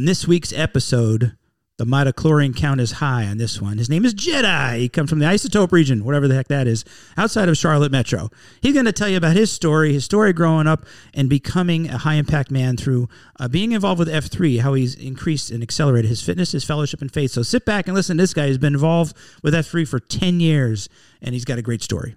On this week's episode, the midichlorian count is high on this one. His name is Jedi. He comes from the isotope region, whatever the heck that is, outside of Charlotte Metro. He's going to tell you about his story, his story growing up and becoming a high impact man through uh, being involved with F3, how he's increased and accelerated his fitness, his fellowship, and faith. So sit back and listen. This guy has been involved with F3 for 10 years, and he's got a great story.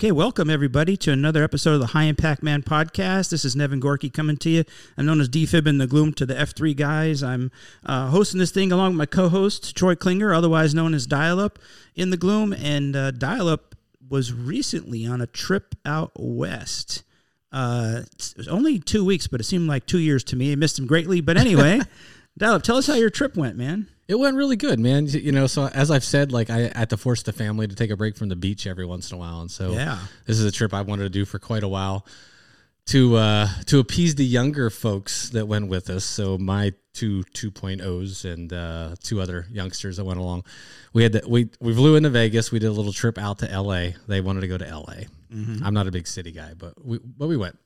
Okay, welcome everybody to another episode of the High Impact Man podcast. This is Nevin Gorky coming to you. I'm known as DFib in the Gloom to the F3 guys. I'm uh, hosting this thing along with my co-host Troy Klinger, otherwise known as Dial Up in the Gloom. And uh, Dial Up was recently on a trip out west. Uh, it was only two weeks, but it seemed like two years to me. I missed him greatly, but anyway, Dial Up, tell us how your trip went, man. It went really good, man. You know, so as I've said, like I had to force the family to take a break from the beach every once in a while, and so Yeah. this is a trip I wanted to do for quite a while to uh, to appease the younger folks that went with us. So my two 2.0s and uh, two other youngsters that went along. We had the, we we flew into Vegas. We did a little trip out to L.A. They wanted to go to L.A. I'm not a big city guy, but we but we went.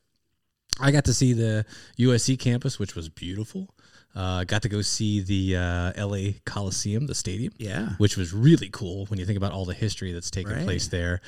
I got to see the USC campus, which was beautiful. Uh, got to go see the uh, LA Coliseum, the stadium, Yeah. which was really cool when you think about all the history that's taken Right. place there.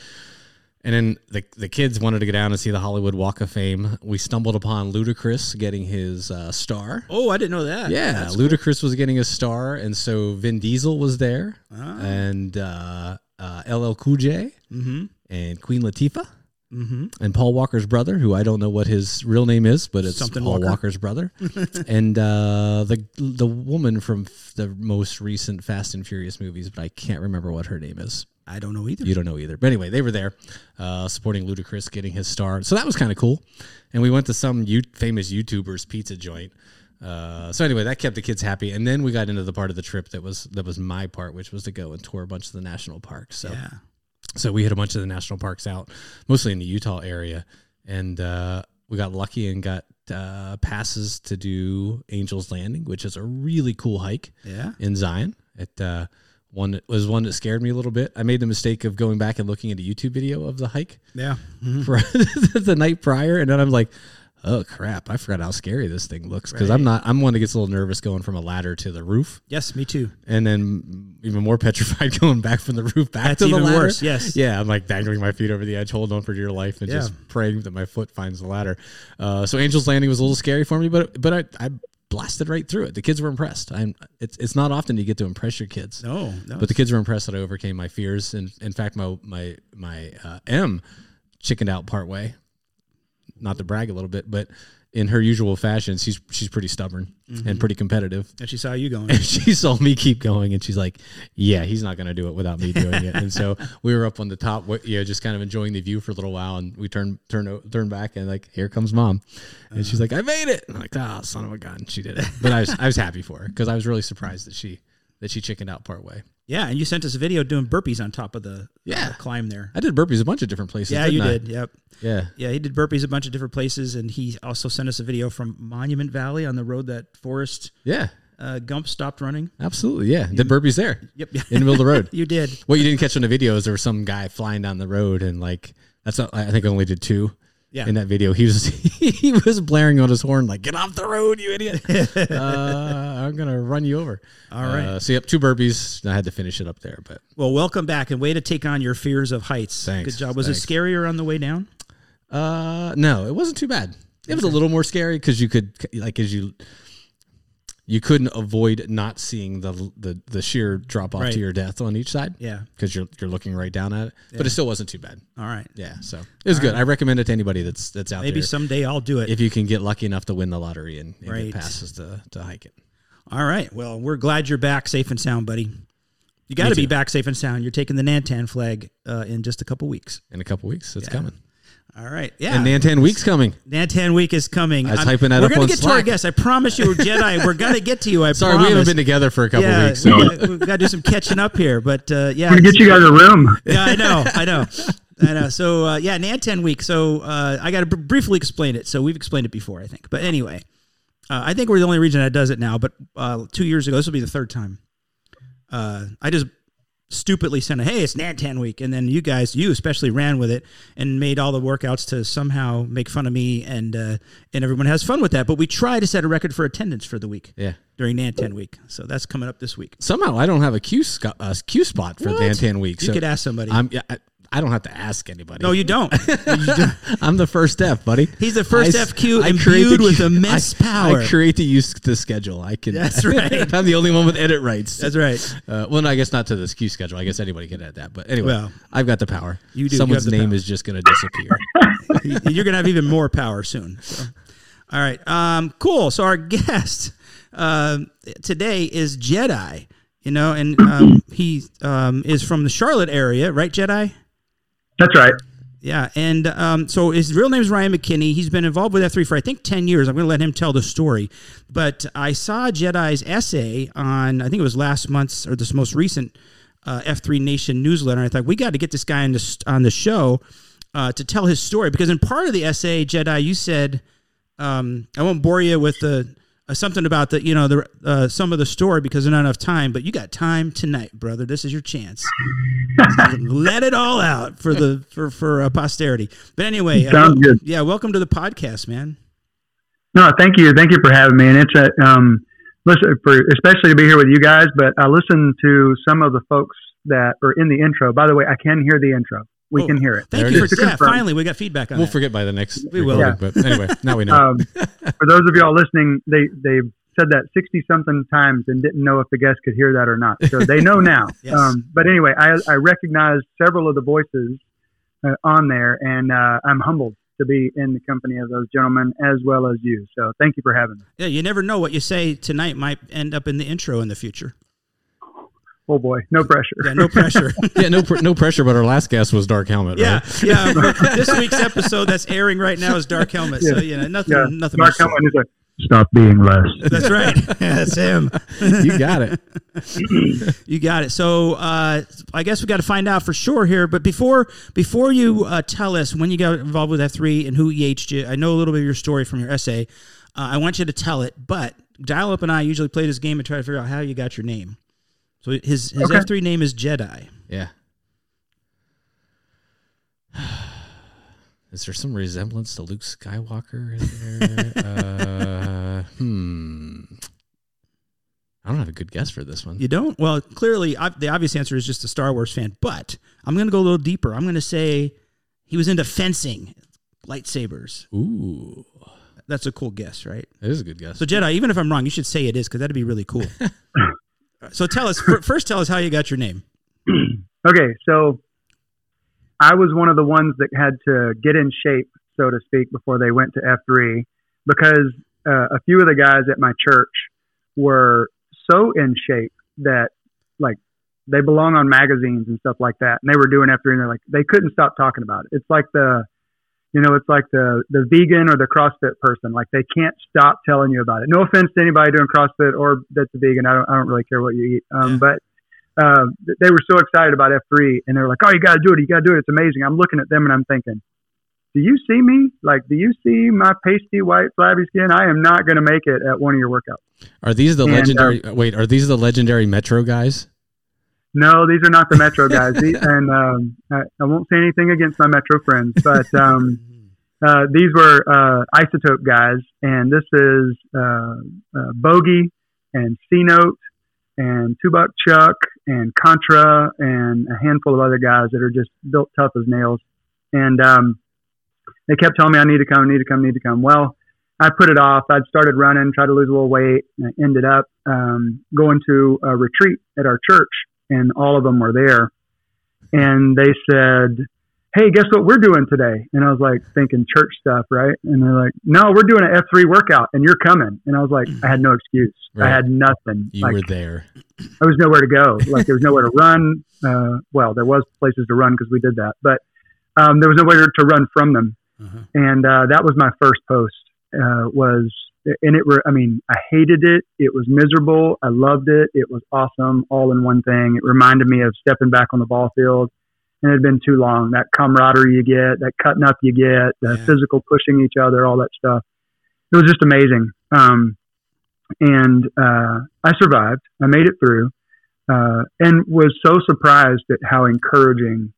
And then the the kids wanted to go down and see the Hollywood Walk of Fame. We stumbled upon Ludacris getting his uh, star. Oh, I didn't know that. Yeah, That's Ludacris was getting a star, and so Vin Diesel was there, Ah. and uh, uh, LL Cool J, Mm-hmm. and Queen Latifah, Mm-hmm. and Paul Walker's brother, who I don't know what his real name is, but it's Something Paul Walker. Walker's brother, and uh, the the woman from f- the most recent Fast and Furious movies, but I can't remember what her name is. I don't know either. You don't know either. But anyway, they were there uh, supporting Ludacris getting his star. So that was kind of cool. And we went to some you- famous YouTuber's pizza joint. Uh, so anyway, that kept the kids happy. And then we got into the part of the trip that was that was my part, which was to go and tour a bunch of the national parks. So Yeah. So we hit a bunch of the national parks out, mostly in the Utah area, and uh, we got lucky and got uh, passes to do Angels Landing, which is a really cool hike Yeah. in Zion. It uh, one was one that scared me a little bit. I made the mistake of going back and looking at a YouTube video of the hike Yeah. for the night prior, and then I'm like, oh crap, I forgot how scary this thing looks because I'm not. I'm one that gets a little nervous going from a ladder to the roof, Yes, me too. and then even more petrified going back from the roof back That's to the ladder. worse, yes. Yeah, I'm like dangling my feet over the edge, holding on for dear life, and Yeah. just praying that my foot finds the ladder. Uh, so Angel's Landing was a little scary for me, but but I, I blasted right through it. The kids were impressed. I'm. It's it's not often you get to impress your kids. No, no. But the kids were impressed that I overcame my fears, and in fact, my my my uh, M chickened out part way. Not to brag a little bit, but in her usual fashion, she's she's pretty stubborn Mm-hmm. and pretty competitive. and she saw you going. And she saw me keep going, and she's like, "Yeah, he's not going to do it without me doing it." And so we were up on the top, you know, just kind of enjoying the view for a little while, and we turned turned o- turned back, and like, here comes mom, and she's like, "I made it!" I'm like, "Ah, son of a gun, she did it." But I was I was happy for her because I was really surprised that she that she chickened out part way. Yeah, and you sent us a video doing burpees on top of the Yeah. uh, climb there. I did burpees a bunch of different places. Yeah, you I? did. Yep. Yeah. Yeah, he did burpees a bunch of different places, and he also sent us a video from Monument Valley on the road that Forrest Yeah. uh, Gump stopped running. Absolutely. Yeah. Did burpees there Yep. in the middle of the road. you did. What you didn't catch on the video is there was some guy flying down the road and like that's not, I think I only did two. Yeah. In that video, he was he was blaring on his horn like, "Get off the road, you idiot! uh, I'm gonna run you over." All right. Uh, so yep, two burpees. I had to finish it up there, but Well, welcome back, and way to take on your fears of heights. Thanks, Good job. Was thanks. it scarier on the way down? uh, no, it wasn't too bad. It was a little more scary because you could like as you you couldn't avoid not seeing the the, the sheer drop off Right. to your death on each side. Yeah. because you're you're looking right down at it. But it still wasn't too bad. All right. Yeah, so it was good. I recommend it to anybody that's that's out Maybe there. Maybe someday I'll do it. if you can get lucky enough to win the lottery and, and Right. get passes to, to hike it. All right. Well, we're glad you're back safe and sound, buddy. You got to be back safe and sound. You're taking the Nantan flag uh, in just a couple weeks. In a couple weeks, it's Yeah. coming. All right. Yeah. And Nantan Week's coming. Nantan Week is coming. I was I'm- typing that We're up gonna on get to our guests. I promise you, Jedi. We're gonna get to you. I promise. Sorry, promise. we haven't been together for a couple yeah, weeks. So. we, have got to do some catching up here. But uh, yeah, I'm gonna get you guys a room. yeah, I know, I know, I know. So uh, yeah, Nantan week. So uh, I got to br- briefly explain it. So we've explained it before, I think. But anyway, uh, I think we're the only region that does it now. But uh, two years ago, this will be the third time. Uh, I just stupidly sent a hey, it's Nantan week, and then you guys, you especially, ran with it and made all the workouts to somehow make fun of me, and uh, and everyone has fun with that. But we try to set a record for attendance for the week yeah. during Nantan week. So that's coming up this week. Somehow I don't have a Q, sc- uh, Q spot for What? Nantan Week. You so could ask somebody. I'm, yeah, I, I don't have to ask anybody. no, you don't. You don't. I'm the first F, buddy. He's the first I s- FQ I create imbued the with Q- immense I- power. I create the use the schedule. I can. That's right. I'm the only one with edit rights. That's right. Uh, well, no, I guess not to the Q schedule. I guess anybody can edit that. But anyway, Well, I've got the power. you do. Someone's have the name power. is just going to disappear. You're gonna have even more power soon. So. All right. Um, cool. So our guest um, today is Jedi. You know, and um, he um, is from the Charlotte area, right, Jedi? That's right. Yeah, and um, so his real name is Ryan McKinney. He's been involved with F3 for I think ten years. I'm going to let him tell the story. But I saw Jedi's essay on I think it was last month's or this most recent uh, F3 Nation newsletter. And I thought we got to get this guy on the on the show uh, to tell his story because in part of the essay, Jedi, you said um, I won't bore you with the uh, something about the you know the uh, some of the story because there's not enough time. But you got time tonight, brother. This is your chance. Let it all out for the for for uh, posterity. But anyway, uh, Sounds good. Yeah, welcome to the podcast, man. No, thank you, thank you for having me. And it's a um, listen for especially to be here with you guys. But I listened to some of the folks that are in the intro. By the way, I can hear the intro. We Oh, can hear it. Thank There you it for is. yeah. Finally, we got feedback on it. we'll that. forget by the next We will. recording. But anyway, now we know. Um, for those of y'all listening, they they said that sixty something times and didn't know if the guest could hear that or not. So they know now. Yes. um, but anyway, I I recognized several of the voices uh, on there, and uh, I'm humbled to be in the company of those gentlemen as well as you. So thank you for having me. Yeah, you never know what you say tonight might end up in the intro in the future. Oh boy, no pressure. Yeah, no pressure. yeah, no, pr- no pressure. But our last guest was Dark Helmet. yeah, right? yeah. this week's episode that's airing right now is Dark Helmet. Yeah. So you know nothing, Yeah, nothing. Mark much to- Hellman is like, stop being less. That's right. Yeah, that's him. you got it. You got it. So uh, I guess we got to find out for sure here. But before before you uh, tell us when you got involved with F three and who EH'd you, I know a little bit of your story from your essay. Uh, I want you to tell it. But Dial Up and I usually play this game and try to figure out how you got your name. So his his Okay. F three name is Jedi. Yeah. Is there some resemblance to Luke Skywalker in there? uh, hmm. I don't have a good guess for this one. You don't? Well, clearly I, the obvious answer is just a Star Wars fan. But I'm going to go a little deeper. I'm going to say he was into fencing, lightsabers. Ooh, That's a cool guess, right? It is a good guess. So Jedi, even if I'm wrong, you should say it is because that'd be really cool. so tell us first. Tell us how you got your name. Okay, so I was one of the ones that had to get in shape, so to speak, before they went to F3 because uh, a few of the guys at my church were so in shape that, like, they belong on magazines and stuff like that. And they were doing F3 and they're like, they couldn't stop talking about it. It's like the, you know, it's like the, the vegan or the CrossFit person. Like, they can't stop telling you about it. No offense to anybody doing CrossFit or that's a vegan. I don't, I don't really care what you eat. Um. But um, th- they were so excited about F3 and they were like, oh, you got to do it. You got to do it. It's amazing. I'm looking at them and I'm thinking, do you see me? Like, do you see my pasty white flabby skin? I am not going to make it at one of your workouts. Are these the And, uh, legendary? wait, are these the legendary Metro guys? No, these are not the Metro guys. And um, I, I won't say anything against my Metro friends, but um, uh, these were uh, Isotope guys. And this is uh, uh, Bogey and C Note and Two Buck Chuck and Contra and a handful of other guys that are just built tough as nails. And um, they kept telling me I need to come, need to come, need to come. Well, I put it off. I'd started running, tried to lose a little weight, and I ended up um, going to a retreat at our church, and all of them were there. And they said, Hey, guess what we're doing today? And I was like, thinking church stuff, right? And they're like, No, we're doing an F3 workout, and you're coming. And I was like, I had no excuse. Right. I had nothing. You like, were there. I was nowhere to go. Like there was nowhere to run. Uh, well, there was places to run because we did that, but um, there was nowhere to run from them. Uh-huh. and uh, that was my first post. Uh, was and it were I mean I hated it. It was miserable. I loved it. It was awesome, all in one thing. It reminded me of stepping back on the ball field, and it had been too long. That camaraderie you get, that cutting up you get, the Yeah. physical pushing each other, all that stuff. It was just amazing. Um, and uh, I survived. I made it through, uh, and was so surprised at how encouraging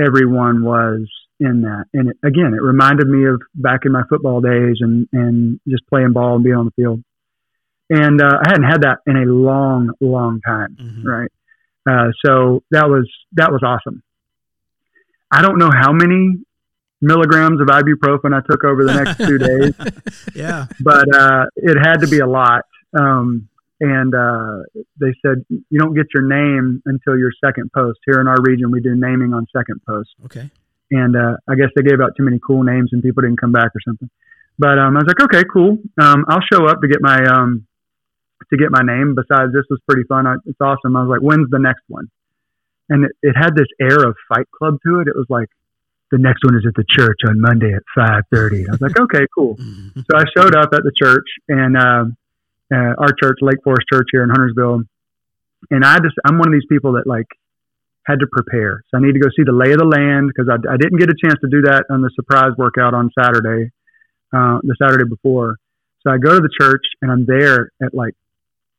everyone was in that. And it, again, it reminded me of back in my football days and, and just playing ball and being on the field. And uh, I hadn't had that in a long, long time, Mhm. right? Uh, so that was that was awesome. I don't know how many milligrams of ibuprofen I took over the next two days, Yeah. but uh, it had to be a lot. Um, and uh, they said you don't get your name until your second post. Here in our region, we do naming on second post Okay. And uh, I guess they gave out too many cool names and people didn't come back or something. But um, I was like, okay, cool. Um, I'll show up to get my um, to get my name. Besides, this was pretty fun. I, it's awesome. I was like, when's the next one? And it, it had this air of Fight Club to it. It was like the next one is at the church on Monday at five thirty. I was like, okay, cool. So I showed up at the church and um uh, our church, Lake Forest Church here in Huntersville, and I just I'm one of these people that like had to prepare. So I need to go see the lay of the land because I, I didn't get a chance to do that on the surprise workout on Saturday, uh, the Saturday before. So I go to the church and I'm there at like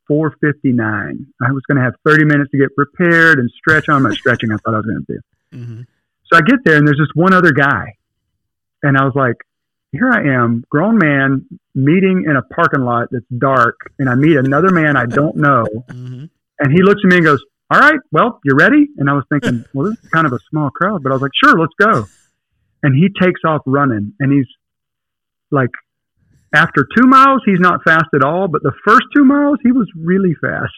4:59. I was going to have 30 minutes to get prepared and stretch. I'm not stretching. I thought I was going to do. Mhm. So I get there and there's just one other guy. And I was like, here I am, grown man, meeting in a parking lot that's dark. And I meet another man I don't know. Mhm. And he looks at me and goes, all right, well, you ready? And I was thinking, well, this is kind of a small crowd. But I was like, sure, let's go. And he takes off running. And he's like, after two miles, he's not fast at all. But the first two miles, he was really fast.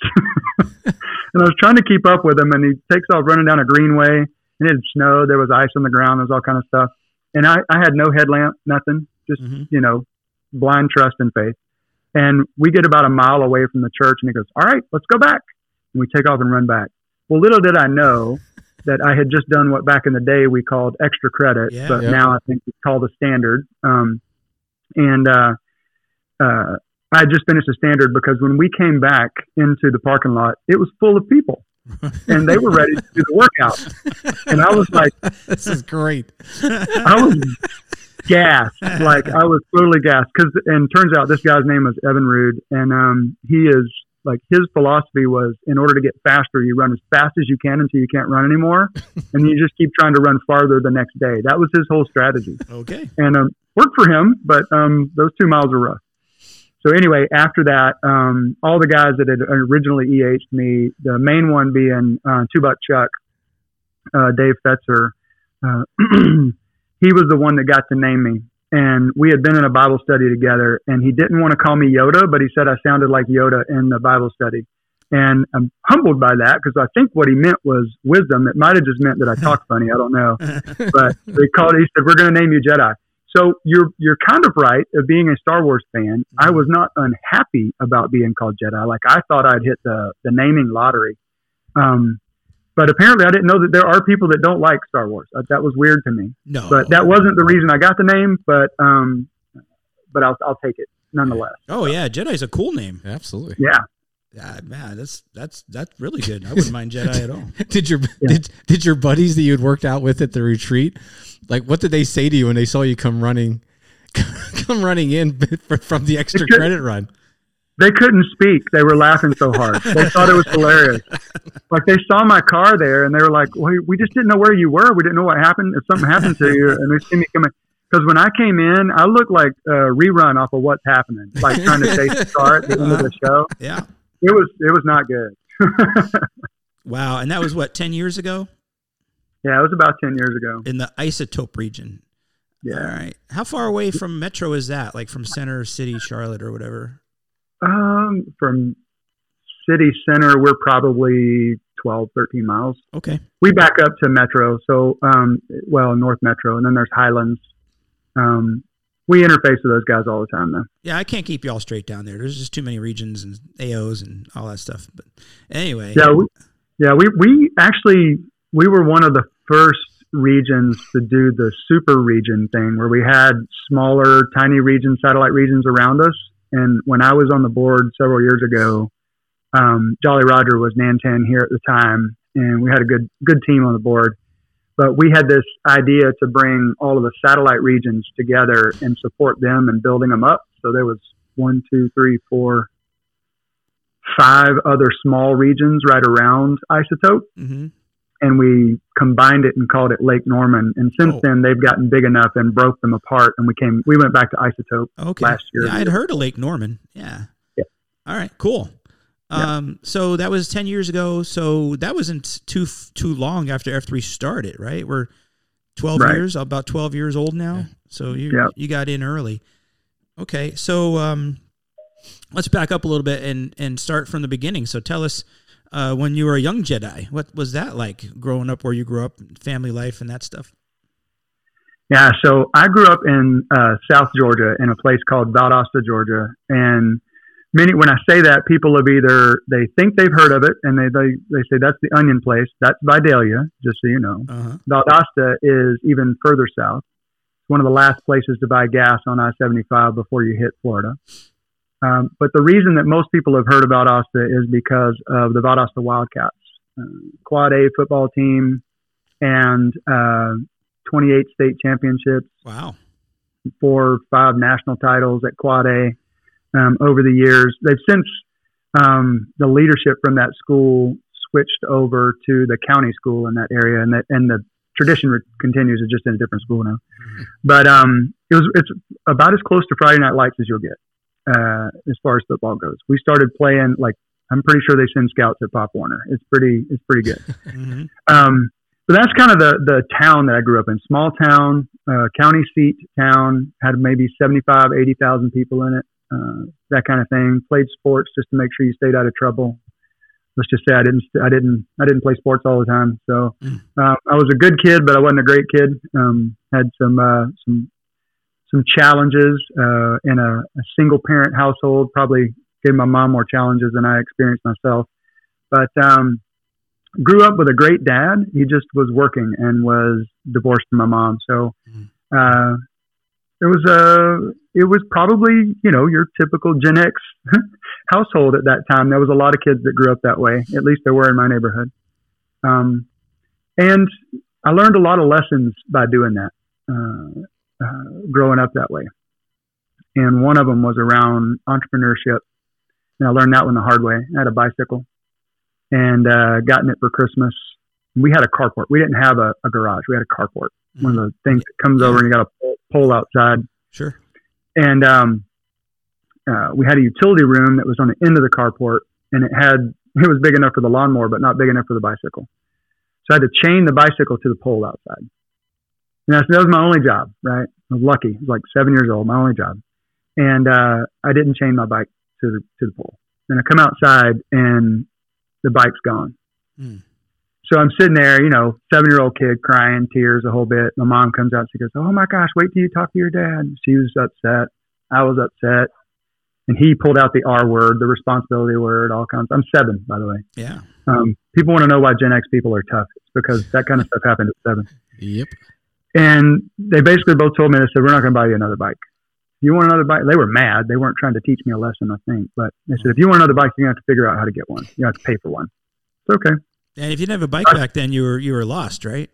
and I was trying to keep up with him. And he takes off running down a greenway and it had snowed. There was ice on the ground. There was all kind of stuff. And I, I had no headlamp, nothing, just, Mhm. you know, blind trust and faith. And we get about a mile away from the church and he goes, all right, let's go back. And we take off and run back. Well, little did I know that I had just done what back in the day we called extra credit, Yeah. but Yeah. now I think it's called a standard. Um, and, uh, uh, I had just finished a standard because when we came back into the parking lot, it was full of people and they were ready to do the workout. And I was like, this is great. I was gassed. Like I was totally gassed. Cause, and turns out this guy's name was Evan Rude. And, um, he is like, his philosophy was in order to get faster, you run as fast as you can until you can't run anymore. and you just keep trying to run farther the next day. That was his whole strategy Okay. and um, worked for him, but um, those two miles were rough. So anyway, after that, um, all the guys that had originally EH'd me, the main one being uh, Two Buck Chuck, uh, Dave Fetzer, uh, he was the one that got to name me. And we had been in a Bible study together, and he didn't want to call me Yoda, but he said I sounded like Yoda in the Bible study. And I'm humbled by that because I think what he meant was wisdom. It might have just meant that I talk funny. I don't know but they called. He said, "We're going to name you Jedi." So you're you're kind of right. Of being a Star Wars fan, I was not unhappy about being called Jedi. Like I thought I'd hit the the naming lottery. Um, but apparently, I didn't know that there are people that don't like Star Wars. Uh, that was weird to me. No. But that wasn't the reason I got the name. But um, but I'll I'll take it nonetheless. Oh yeah, Jedi's a cool name. Absolutely. Yeah. Yeah, man, that's that's that's really good. I wouldn't mind Jedi at all. Did your did, did your buddies that you had worked out with at the retreat, like what did they say to you when they saw you come running, come running in from the extra credit run? They couldn't speak. They were laughing so hard. They thought it was hilarious. Like they saw my car there and they were like, well, "We just didn't know where you were. We didn't know what happened. If something happened to you." And they see me coming because when I came in, I looked like a rerun off of what's happening, like trying to chase the car at the end of the show. Yeah. It was it was not good. Wow, and that was what ten years ago yeah, it was about ten years ago. in the isotope region. Yeah. All right. How far away from Metro is that? Like from Center City, Charlotte, or whatever? Um, from city center, we're probably 12, 13 miles. Okay. we back up to Metro. So, um, well, North Metro, and then there's Highlands. Um, we interface with those guys all the time, though. Yeah, I can't keep you all straight down there. There's just too many regions and AOs and all that stuff. But anyway, Yeah, we, yeah, we we actually we were one of the first regions to do the super region thing where we had smaller, tiny regions, satellite regions around us. And when I was on the board several years ago, um, Jolly Roger was Nantan here at the time, and we had a good good team on the board. But we had this idea to bring all of the satellite regions together and support them and building them up. So there was one, two, three, four, five other small regions right around Isotope Mm-hmm. And we combined it and called it Lake Norman. And since Oh. then, they've gotten big enough and broke them apart, and we came. We went back to Isotope. Okay. last year. Yeah, I had heard of Lake Norman. Yeah. Yeah. All right. Cool. Yeah. Um, so that was ten years ago. So that wasn't too too long after F three started, right? We're twelve Right. years, about twelve years old now. So you you got in early. Okay. So um, let's back up a little bit and and start from the beginning. So tell us. Uh, when you were a young Jedi, what was that like growing up where you grew up, family life, and that stuff? Yeah, so I grew up in uh, South Georgia in a place called Valdosta, Georgia, and many when I say that, people have either they think they've heard of it and they they, they say that's the Onion Place. That's Vidalia, just so you know. Uh huh. Valdosta is even further south. It's one of the last places to buy gas on I 75 before you hit Florida. Um, but the reason that most people have heard about Valdosta is because of the Valdosta Wildcats, uh, Quad A football team, and uh, 28 state championships, Wow. four or five national titles at Quad A um, over the years. They've since um, the leadership from that school switched over to the county school in that area, and that and the tradition re- continues. It's just in a different school now. But um, it was it's about as close to Friday Night Lights as you'll get uh, as far as football goes. We started playing like I'm pretty sure they send scouts at Pop Warner. It's pretty it's pretty good. hmm Um, so that's kind of the, the town that I grew up in. Small town, uh, county seat town, had maybe 75, 80,000 people in it, uh, that kind of thing. Played sports just to make sure you stayed out of trouble. Let's just say I didn't, I didn't, I didn't play sports all the time. So, uh, I was a good kid, but I wasn't a great kid. Um, had some, uh, some, some challenges, uh, in a, a single parent household, probably gave my mom more challenges than I experienced myself. But, um, grew up with a great dad. He just was working and was divorced from my mom. So Mm. uh, it was a it was probably you know your typical Gen X household at that time. There was a lot of kids that grew up that way. At least there were in my neighborhood. Um, and I learned a lot of lessons by doing that, uh, uh, growing up that way. And one of them was around entrepreneurship. And I learned that one the hard way. I had a bicycle and uh, gotten it for Christmas. We had a carport. We didn't have a, a garage. We had a carport. One of the things that comes over and you got a pole, pole outside. Sure. And um, uh, we had a utility room that was on the end of the carport, and it had it was big enough for the lawnmower, but not big enough for the bicycle. So I had to chain the bicycle to the pole outside. And that's, that was my only job, right? I was lucky. I was like seven years old, my only job. And uh, I didn't chain my bike to the to the pole. And I come outside, and the bike's gone. Hmm. So I'm sitting there, you know, seven year old kid crying, tears a whole bit. My mom comes out. She goes, "Oh my gosh, wait till you talk to your dad." She was upset. I was upset, and he pulled out the R word, the responsibility word, all kinds. I'm seven, by the way. Yeah. Um, people want to know why Gen X people are tough. It's because that kind of stuff happened at seven. Yep. And they basically both told me, they said, we're not going to buy you another bike. If you want another bike, they were mad. They weren't trying to teach me a lesson, I think. But they said, if you want another bike, you're going to have to figure out how to get one. You have to pay for one. It's okay. And if you didn't have a bike back then, you were you were lost, right?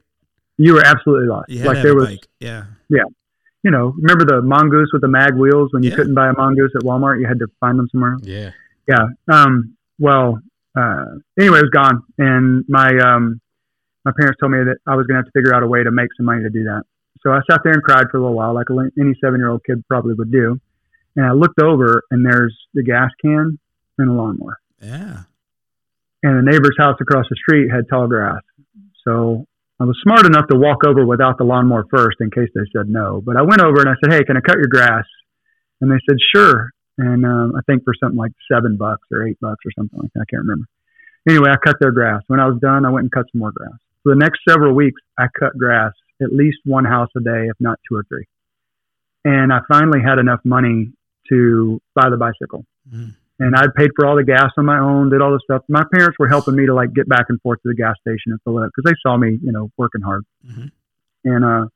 You were absolutely lost. You had like to have there a was, bike. Yeah. you know, remember the mongoose with the mag wheels when you Yeah. couldn't buy a mongoose at Walmart? You had to find them somewhere. Yeah. yeah. Um, well, uh, anyway, it was gone, and my um, my parents told me that I was going to have to figure out a way to make some money to do that. So I sat there and cried for a little while, like any seven year old kid probably would do. And I looked over, and there's the gas can and a lawnmower. Yeah. And the neighbor's house across the street had tall grass. So I was smart enough to walk over without the lawnmower first in case they said no. But I went over and I said, "Hey, can I cut your grass?" And they said, "Sure." And um, I think for something like seven bucks or eight bucks or something like that, I can't remember. Anyway, I cut their grass. When I was done, I went and cut some more grass. For the next several weeks, I cut grass at least one house a day, if not two or three. And I finally had enough money to buy the bicycle Mhm. and I paid for all the gas on my own, did all the stuff. My parents were helping me to like get back and forth to the gas station and fill it up because they saw me, you know, working hard. Mhm. And uh,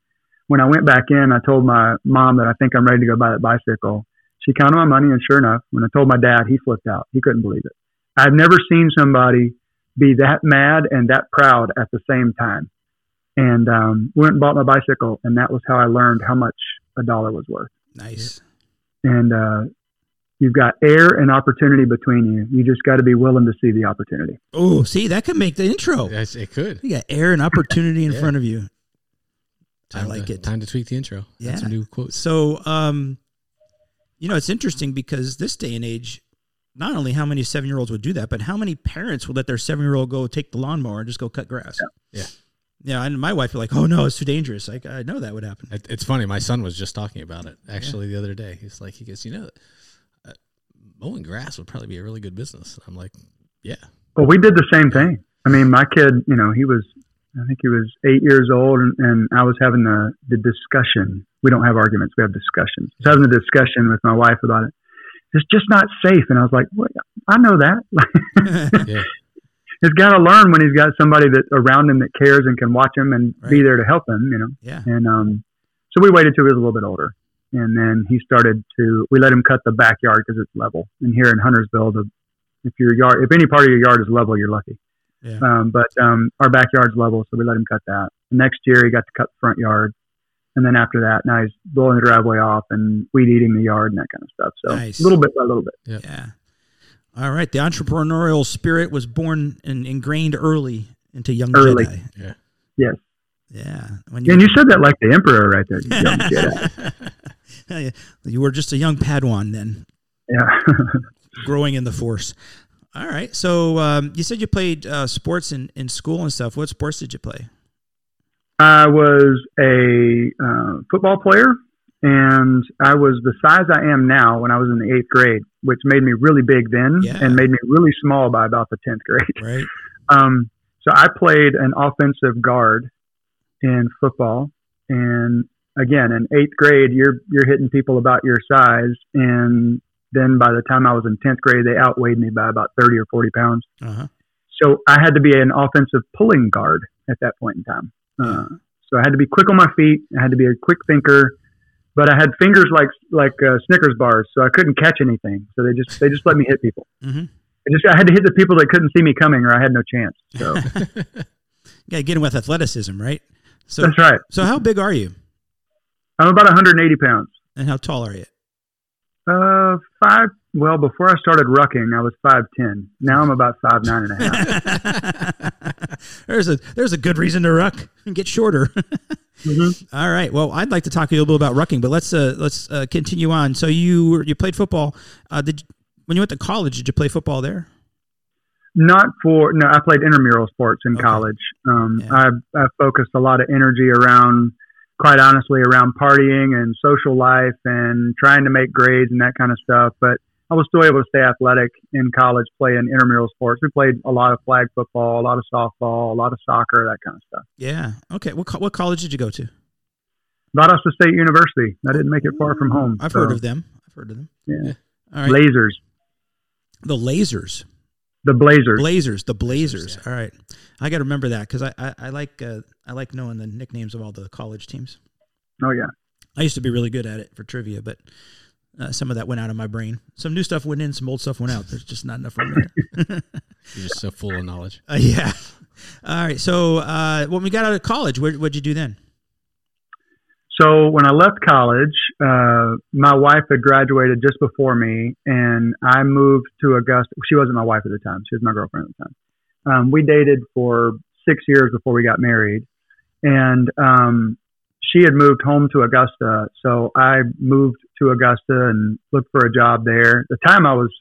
when I went back in, I told my mom that I think I'm ready to go buy that bicycle. She counted my money, and sure enough, when I told my dad, he flipped out. He couldn't believe it. I've never seen somebody be that mad and that proud at the same time. And um, went and bought my bicycle, and that was how I learned how much a dollar was worth. Nice. And uh, you've got air and opportunity between you. You just got to be willing to see the opportunity. Oh, see, that could make the intro. Yes, it could. You got air and opportunity in Yeah. front of you. Time like to, it. Time to tweak the intro. That's Yeah. a new quote. So, um, you know, it's interesting because this day and age, not only how many seven year olds would do that, but how many parents would let their seven year old go take the lawnmower and just go cut grass. Yeah. Yeah, and my wife would like, oh no, it's too dangerous. Like I know that would happen. It, it's funny. My son was just talking about it actually the other day. He's like, he goes, you know, uh, mowing grass would probably be a really good business. I'm like, yeah. Well, we did the same thing. I mean, my kid, you know, he was, I think he was eight years old, and, and I was having the, the discussion. We don't have arguments, we have discussions. I was having a discussion with my wife about it. It's just not safe. And I was like, well, I know that. Yeah. he's got to learn when he's got somebody that around him that cares and can watch him and be there to help him, you know. yeah. And um, so we waited till he was a little bit older, and then he started to. We let him cut the backyard because it's level. And here in Huntersville, the if your yard, if any part of your yard is level, you're lucky. Yeah. Um, but um, our backyard's level, so we let him cut that. The next year, he got to cut the front yard, and then after that, now he's blowing the driveway off and weed eating the yard and that kind of stuff. So Nice. little bit by a little bit. Yeah. All right. The entrepreneurial spirit was born and ingrained early into young Early. Jedi. Yeah. Yes. Yeah. When And you said that like the emperor right there. You young Jedi. you were just a young Padawan then, Yeah. growing in the Force. All right. So um, you said you played uh, sports in, in school and stuff. What sports did you play? I was a uh, football player, and I was the size I am now when I was in the eighth grade, which made me really big then Yeah. and made me really small by about the tenth grade. Right. Um, so I played an offensive guard in football, and again in eighth grade, you're you're hitting people about your size, and then by the time I was in tenth grade, they outweighed me by about thirty or forty pounds. Uh huh. So I had to be an offensive pulling guard at that point in time. Uh, so I had to be quick on my feet. I had to be a quick thinker, but I had fingers like like uh, Snickers bars, so I couldn't catch anything. So they just they just let me hit people. Mhm. I just I had to hit the people that couldn't see me coming, or I had no chance. So You got to get in with athleticism, right? So, that's right. so how big are you, I'm about 180 pounds. and how tall are you? Uh, five. Well, before I started rucking, I was five ten. Now I'm about five nine and a half. there's a there's a good reason to ruck and get shorter. Mhm. All right. Well, I'd like to talk to you a little bit about rucking, but let's uh, let's uh, continue on. So you you played football. Uh, did when you went to college? Did you play football there? Not for no. I played intramural sports in Okay. college. Um, Yeah. I I focused a lot of energy around, quite honestly, around partying and social life and trying to make grades and that kind of stuff. But I was still able to stay athletic in college, playing intramural sports. We played a lot of flag football, a lot of softball, a lot of soccer, that kind of stuff. Yeah. Okay. What co- what college did you go to? Valdosta State University. I didn't make it far from home. I've so, heard of them. I've heard of them. yeah. All right. Blazers. the lasers. The Blazers. Blazers. The Blazers. All right. I got to remember that because I, I I like uh, I like knowing the nicknames of all the college teams. oh yeah. I used to be really good at it for trivia, but uh, some of that went out of my brain. Some new stuff went in, some old stuff went out. There's just not enough room in it. You're just so full of knowledge. Uh, yeah. All right. So uh, when we got out of college, what did you do then? So when I left college, uh, my wife had graduated just before me, and I moved to Augusta. She wasn't my wife at the time; she was my girlfriend at the time. Um, we dated for six years before we got married, and um, she had moved home to Augusta. So I moved to Augusta and looked for a job there. At the time, I was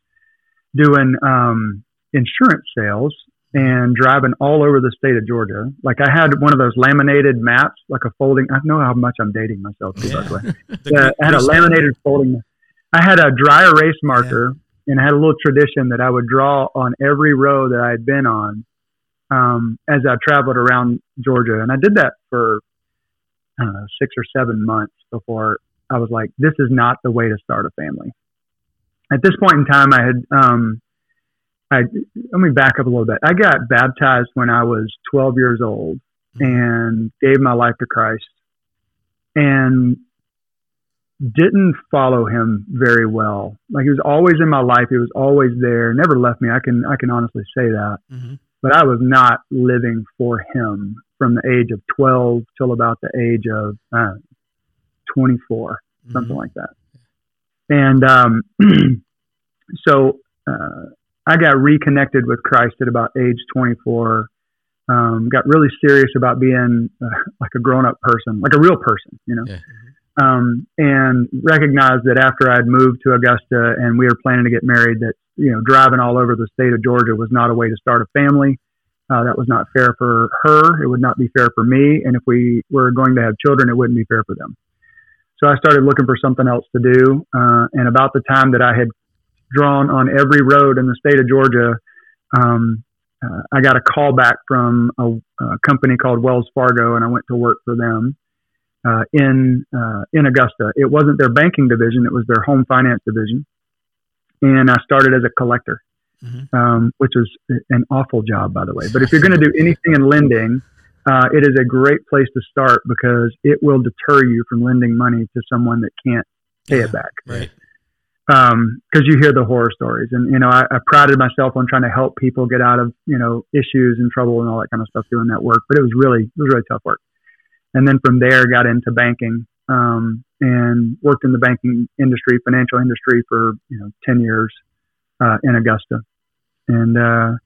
doing um, insurance sales and driving all over the state of Georgia. Like I had one of those laminated maps, like a folding. I know how much I'm dating myself, too, by the way. The Uh, I had a laminated folding. I had a dry erase marker, and I had a little tradition that I would draw on every row that I had been on um, as I traveled around Georgia, and I did that for I don't know six or seven months before I was like, "This is not the way to start a family." At this point in time, I had um, I let me back up a little bit. I got baptized when I was 12 years old and gave my life to Christ and didn't follow him very well. Like he was always in my life. He was always there. Never left me. I can I can honestly say that. Mm-hmm. But I was not living for him from the age of 12 till about the age of uh, 24, something like that. And um, so uh, I got reconnected with Christ at about age 24. Um, got really serious about being uh, like a grown up person, like a real person, you know. Yeah. Um, and recognized that after I'd moved to Augusta and we were planning to get married, that you know driving all over the state of Georgia was not a way to start a family. Uh, that was not fair for her. It would not be fair for me. And if we were going to have children, it wouldn't be fair for them. So I started looking for something else to do. Uh, and about the time that I had drawn on every road in the state of Georgia, um, uh, I got a call back from a, a, company called Wells Fargo, and I went to work for them uh, in uh, in Augusta. It wasn't their banking division; it was their home finance division. And I started as a collector, Mhm. um, which was an awful job, by the way. But if you're going to do anything in lending, uh, it is a great place to start because it will deter you from lending money to someone that can't pay Yeah. it back Right. because you hear the horror stories. And you know, I, I prided myself on trying to help people get out of you know issues and trouble and all that kind of stuff doing that work. But it was really it was really tough work. And then from there, got into banking um, and worked in the banking industry, financial industry for you know ten years uh, in Augusta. And uh,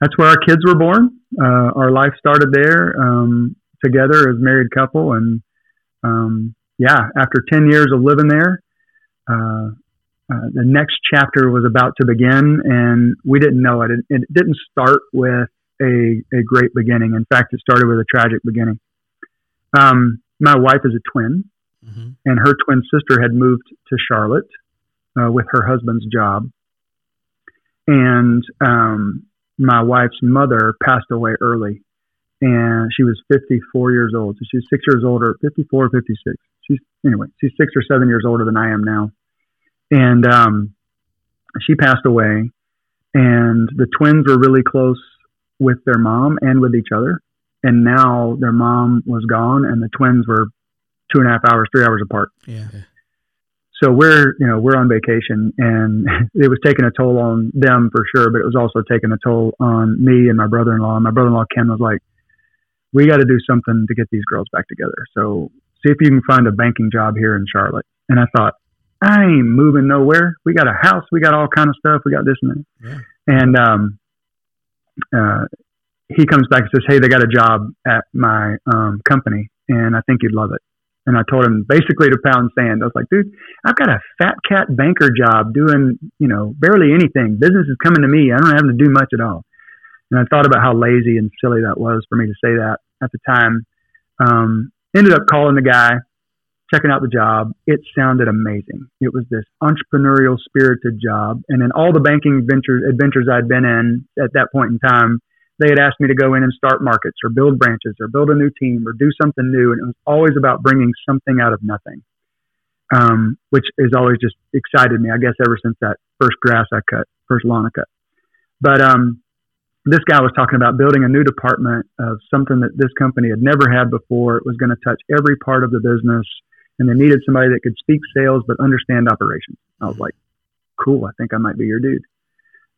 that's where our kids were born. Uh, our life started there um, together as a married couple. And um, yeah, after ten years of living there. Uh, uh, the next chapter was about to begin, and we didn't know it. It, it didn't start with a, a great beginning. In fact, it started with a tragic beginning. Um, my wife is a twin, Mhm. and her twin sister had moved to Charlotte uh, with her husband's job. And um, my wife's mother passed away early, and she was 54 years old. So she's six years older, 54, 56. She's anyway, she's six or seven years older than I am now and um, she passed away. And the twins were really close with their mom and with each other. And now their mom was gone, and the twins were two and a half hours, three hours apart. Yeah. So we're, you know, we're on vacation, and it was taking a toll on them for sure, but it was also taking a toll on me and my brother-in-law. And my brother-in-law Ken was like, "We got to do something to get these girls back together. So see if you can find a banking job here in Charlotte." And I thought, I ain't moving nowhere. We got a house. We got all kind of stuff. We got this and that. Yeah. And um, uh, he comes back and says, "Hey, they got a job at my um, company, and I think you'd love it." And I told him basically to pound sand. I was like, "Dude, I've got a fat cat banker job doing, you know, barely anything. Business is coming to me. I don't have to do much at all." And I thought about how lazy and silly that was for me to say that at the time. Um, ended up calling the guy, checking out the job. It sounded amazing. It was this entrepreneurial spirited job. And in all the banking ventures, adventures I'd been in at that point in time, they had asked me to go in and start markets or build branches or build a new team or do something new. And it was always about bringing something out of nothing, um, which has always just excited me, I guess, ever since that first grass I cut, first lawn I cut. But um, this guy was talking about building a new department of something that this company had never had before. It was going to touch every part of the business and they needed somebody that could speak sales but understand operations. I was like, cool, I think I might be your dude.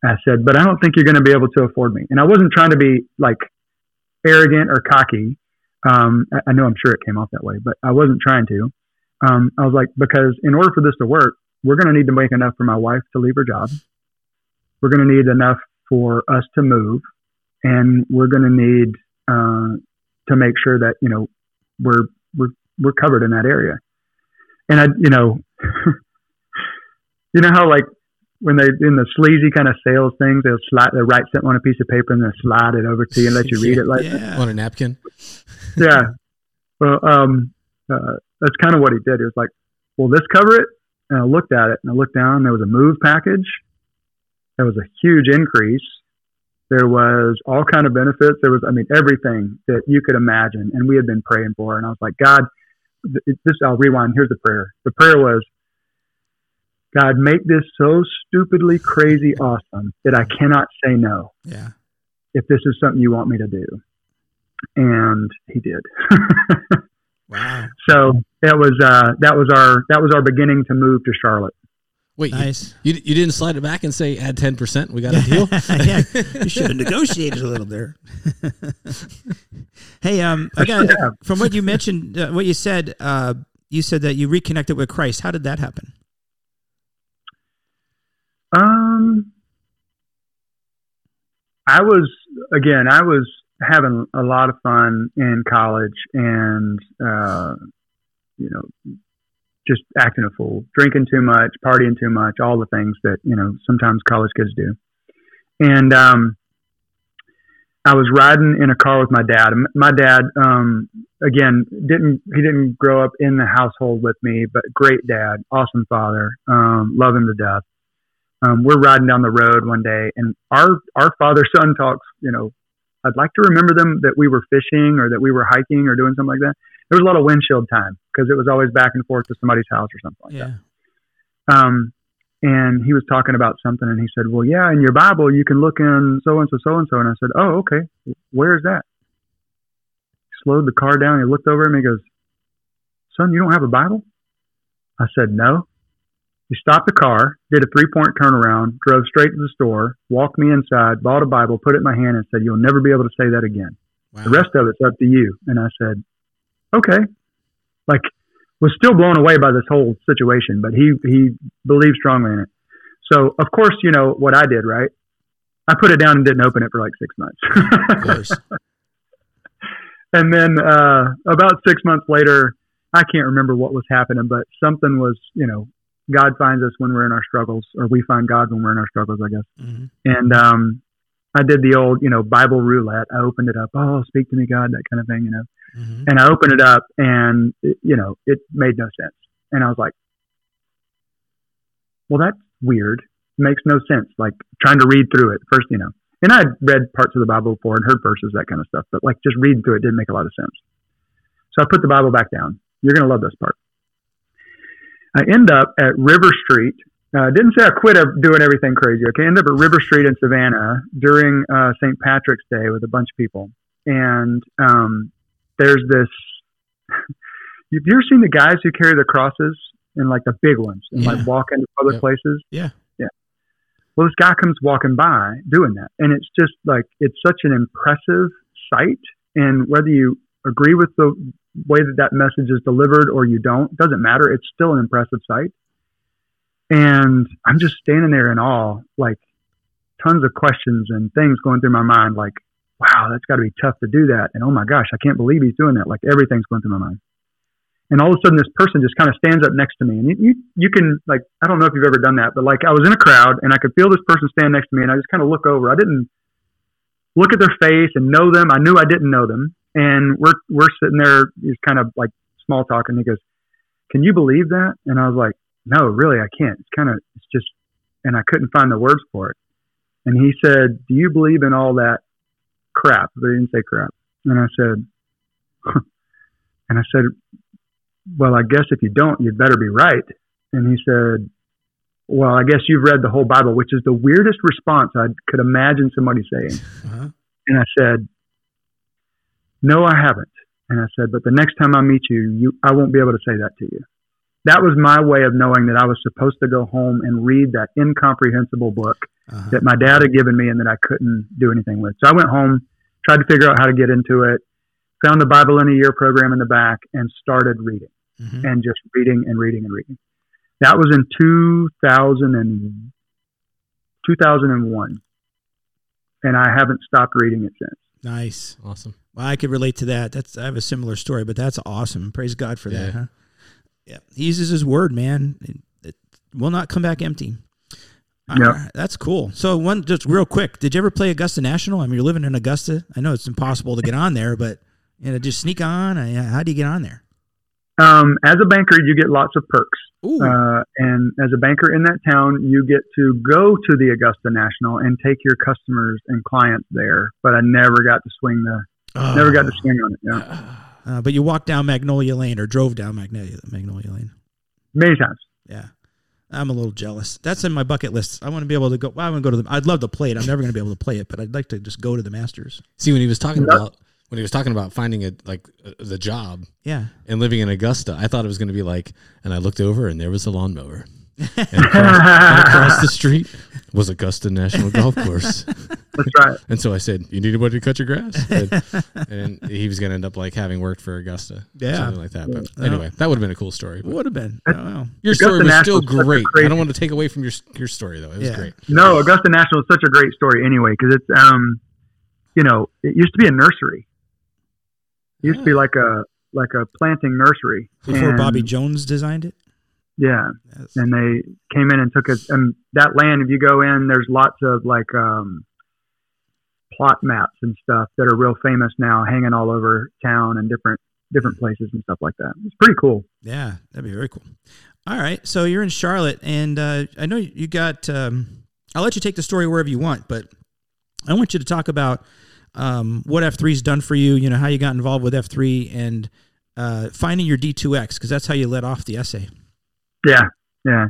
I said, but I don't think you're going to be able to afford me. And I wasn't trying to be like arrogant or cocky. Um, I, I know I'm sure it came off that way, but I wasn't trying to. Um, I was like, because in order for this to work, we're going to need to make enough for my wife to leave her job. We're going to need enough for us to move, and we're going to need uh, to make sure that you know we're we're we're covered in that area and I, you know, you know how like when they in the sleazy kind of sales things, they'll slide, they'll write something on a piece of paper and then slide it over to you and let you read it like, yeah. on a napkin. yeah. Well, um, uh, that's kind of what he did. He was like, "Will this cover it?" And I looked at it and I looked down. There was a move package. There was a huge increase. There was all kind of benefits. There was, I mean, everything that you could imagine, and we had been praying for. And I was like, God, th- this. I'll rewind. Here's the prayer. The prayer was, God, make this so stupidly crazy awesome that I cannot say no Yeah. if this is something you want me to do. And he did. Wow. So that was uh, that was our that was our beginning to move to Charlotte. Wait, Nice. you, you didn't slide it back and say add ten percent. We got a deal. yeah, you should have negotiated a little there. hey, um, I got should have. from what you mentioned, uh, what you said. Uh, you said that you reconnected with Christ. How did that happen? Um, I was again. I was having a lot of fun in college, and uh, you know, just acting a fool, drinking too much, partying too much, all the things that you know sometimes college kids do. And um, I was riding in a car with my dad. My dad, um, again, didn't he didn't grow up in the household with me, but great dad, awesome father, um, love him to death um, we're riding down the road one day and our our father son talks you know i'd like to remember them that we were fishing or that we were hiking or doing something like that. There was a lot of windshield time because it was always back and forth to somebody's house or something like Yeah. that um, and he was talking about something and he said well yeah in your bible you can look in so and so so and so and i said oh okay. Where's that? He slowed the car down he looked over at me and he goes son you don't have a bible? I said no he stopped the car, did a three point turnaround, drove straight to the store, walked me inside, bought a Bible, put it in my hand, and said, You'll never be able to say that again. Wow. The rest of it's up to you. And I said, Okay. Like, was still blown away by this whole situation, but he, he believed strongly in it. So, of course, you know what I did, right? I put it down and didn't open it for like six months. Of course. and then uh, about six months later, I can't remember what was happening, but something was, you know, God finds us when we're in our struggles, or we find God when we're in our struggles, I guess. hmm And um, I did the old, you know, Bible roulette. I opened it up. Oh, speak to me, God, that kind of thing, you know. hmm And I opened it up, and it, you know, it made no sense. And I was like, "Well, that's weird. It makes no sense." Like trying to read through it first, you know. And I'd read parts of the Bible before and heard verses, that kind of stuff. But like just reading through it didn't make a lot of sense. So I put the Bible back down. You're gonna love this part. I end up at River Street. Uh, didn't say I quit doing everything crazy. Okay, end up at River Street in Savannah during uh, St. Patrick's Day with a bunch of people, and um, there's this. Have you ever seen the guys who carry the crosses and like the big ones and Yeah. like walk into public places? Yeah. Yeah. Well, this guy comes walking by doing that, and it's just like it's such an impressive sight. And whether you agree with the way that that message is delivered or you don't, doesn't matter. It's still an impressive sight. And I'm just standing there in awe, like tons of questions and things going through my mind, like, wow, that's got to be tough to do that. And oh my gosh, I can't believe he's doing that. Like everything's going through my mind. And all of a sudden, this person just kind of stands up next to me. And you, you, you can, like, I don't know if you've ever done that, but like I was in a crowd and I could feel this person stand next to me and I just kind of look over. I didn't look at their face and know them. I knew I didn't know them. And we're, we're sitting there, he's kind of like small talking. He goes, Can you believe that? And I was like, No, really, I can't. It's kind of, it's just, and I couldn't find the words for it. And he said, Do you believe in all that crap? But he didn't say crap. And I said, and I said, Well, I guess if you don't, you'd better be right. And he said, Well, I guess you've read the whole Bible, which is the weirdest response I could imagine somebody saying. Uh-huh. And I said, No, I haven't. And I said, But the next time I meet you, you I won't be able to say that to you. That was my way of knowing that I was supposed to go home and read that incomprehensible book Uh-huh. that my dad had given me and that I couldn't do anything with. So I went home, tried to figure out how to get into it, found the Bible in a Year program in the back, and started reading Mhm. and just reading and reading and reading. That was in 2000 and, 2001. And I haven't stopped reading it since. Nice. Awesome. Well, I could relate to that. That's I have a similar story, but that's awesome. Praise God for that. Yeah. Huh? Yeah, he uses His word, man. It, it will not come back empty. Yeah. Right, that's cool. So, one just real quick, did you ever play Augusta National? I mean, you're living in Augusta. I know it's impossible to get on there, but you know, just sneak on. Uh, How do you get on there? Um, as a banker, you get lots of perks. Uh, and as a banker in that town, you get to go to the Augusta National and take your customers and clients there. But I never got to swing the, never got to swing on it. Yeah. Uh, but you walked down Magnolia Lane or drove down Magnolia Magnolia Lane. Many times. Yeah. I'm a little jealous. That's in my bucket list. I want to be able to go. Well, I want to go to the. I'd love to play it. I'm never going to be able to play it, but I'd like to just go to the Masters. See, when he was talking Yeah. about when he was talking about finding it like uh, the job Yeah. and living in Augusta, I thought it was going to be like, and I looked over and there was a lawnmower. And across, and across the street was Augusta National Golf Course. That's right. And so I said, "You need anybody to cut your grass?" And, and he was going to end up like having worked for Augusta, Yeah. something like that. But anyway, that would have been a cool story. Would have been. Oh, wow. your Augusta story was still National's such great. I don't want to take away from your your story though. It was Yeah. great. No, Augusta National is such a great story anyway because it's um, you know, it used to be a nursery. It used to be like a like a planting nursery Before And- Bobby Jones designed it. Yeah, Yes. and they came in and took it. And that land, if you go in, there's lots of like um, plot maps and stuff that are real famous now, hanging all over town and different different places and stuff like that. It's pretty cool. Yeah, that'd be very cool. All right, so you're in Charlotte, and uh, I know you got. Um, I'll let you take the story wherever you want, but I want you to talk about um, what F3's done for you. You know how you got involved with F3 and uh, finding your D2X because that's how you let off the essay. Yeah, yeah.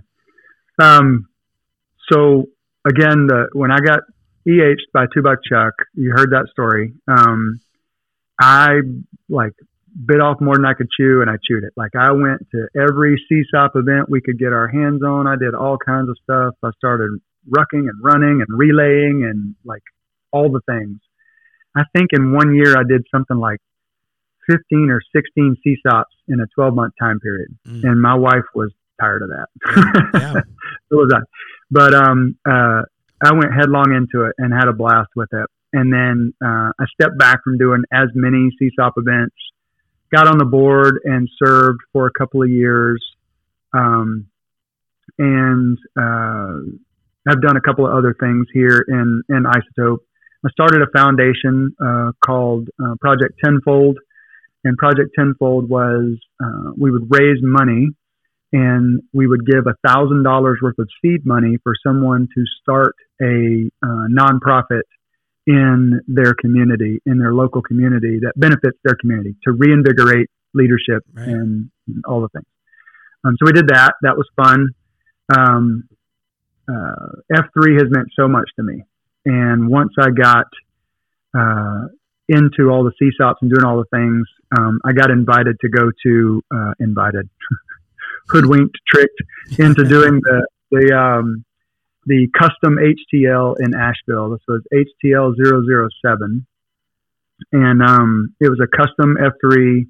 Um, so again, the, when I got EH'd by Two Buck Chuck, you heard that story. Um, I like bit off more than I could chew, and I chewed it. Like I went to every CSAUP event we could get our hands on. I did all kinds of stuff. I started rucking and running and relaying and like all the things. I think in one year I did something like 15 or 16 CSAUPs in a 12 month time period Mm. and my wife was tired of that. Yeah. so was I. But um, uh, I went headlong into it and had a blast with it. And then uh, I stepped back from doing as many CSAUP events, got on the board and served for a couple of years, um, and uh, I've done a couple of other things here in in Isotope. I started a foundation uh, called uh, Project Tenfold, and Project Tenfold was uh, we would raise money and we would give a thousand dollars worth of seed money for someone to start a uh, nonprofit in their community, in their local community that benefits their community to reinvigorate leadership Right. and, and all the things. Um, so we did that. That was fun. Um, uh, F3 has meant so much to me. And once I got uh, into all the CSAUPs and doing all the things, um, I got invited to go to, uh, invited, hoodwinked, tricked into doing the, the, um, the custom HTL in Asheville. This was HTL 007. And um, it was a custom F3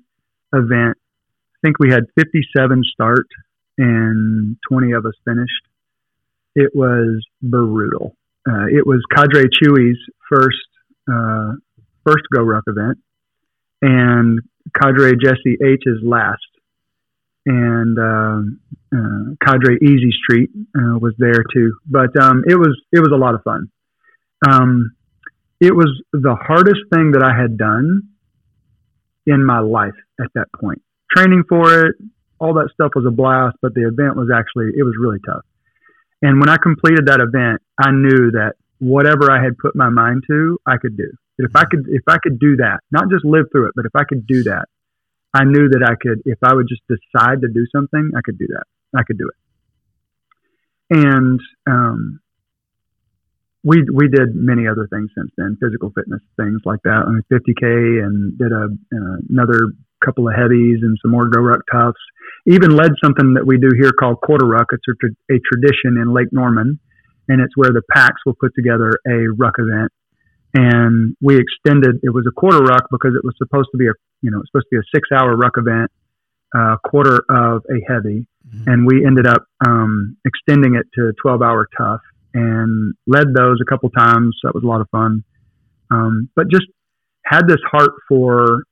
event. I think we had 57 start and 20 of us finished. It was brutal. Uh, it was Cadre Chewy's first uh, first Go Ruck event, and Cadre Jesse H's last. And um, uh, Cadre Easy Street uh, was there too, but um, it was it was a lot of fun. Um, it was the hardest thing that I had done in my life at that point. Training for it, all that stuff was a blast, but the event was actually it was really tough. And when I completed that event, I knew that whatever I had put my mind to, I could do. If I could, if I could do that, not just live through it, but if I could do that, I knew that I could. If I would just decide to do something, I could do that. I could do it. And um, we we did many other things since then, physical fitness things like that. I mean, 50k and did a uh, another couple of heavies and some more go ruck toughs. Even led something that we do here called quarter ruck. It's a, tra- a tradition in Lake Norman, and it's where the packs will put together a ruck event. And we extended. It was a quarter ruck because it was supposed to be a you know it's supposed to be a six hour ruck event, uh, quarter of a heavy, and we ended up um, extending it to 12 hour tough and led those a couple times. That was a lot of fun. Um, but just had this heart for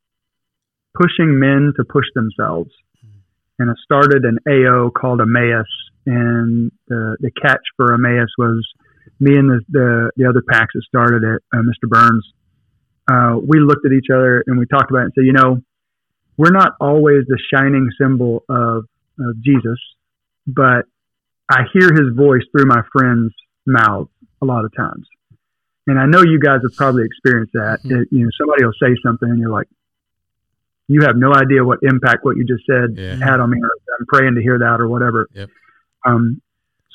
pushing men to push themselves. And I started an AO called Emmaus, and the, the catch for Emmaus was me and the, the, the other packs that started it, uh, Mr. Burns. Uh, we looked at each other and we talked about it and said, you know, we're not always the shining symbol of, of Jesus, but I hear his voice through my friends' mouths a lot of times. And I know you guys have probably experienced that. Mhm. It- you know, somebody will say something and you're like, you have no idea what impact what you just said Yeah. had on me. Or I'm praying to hear that or whatever. Yep. Um,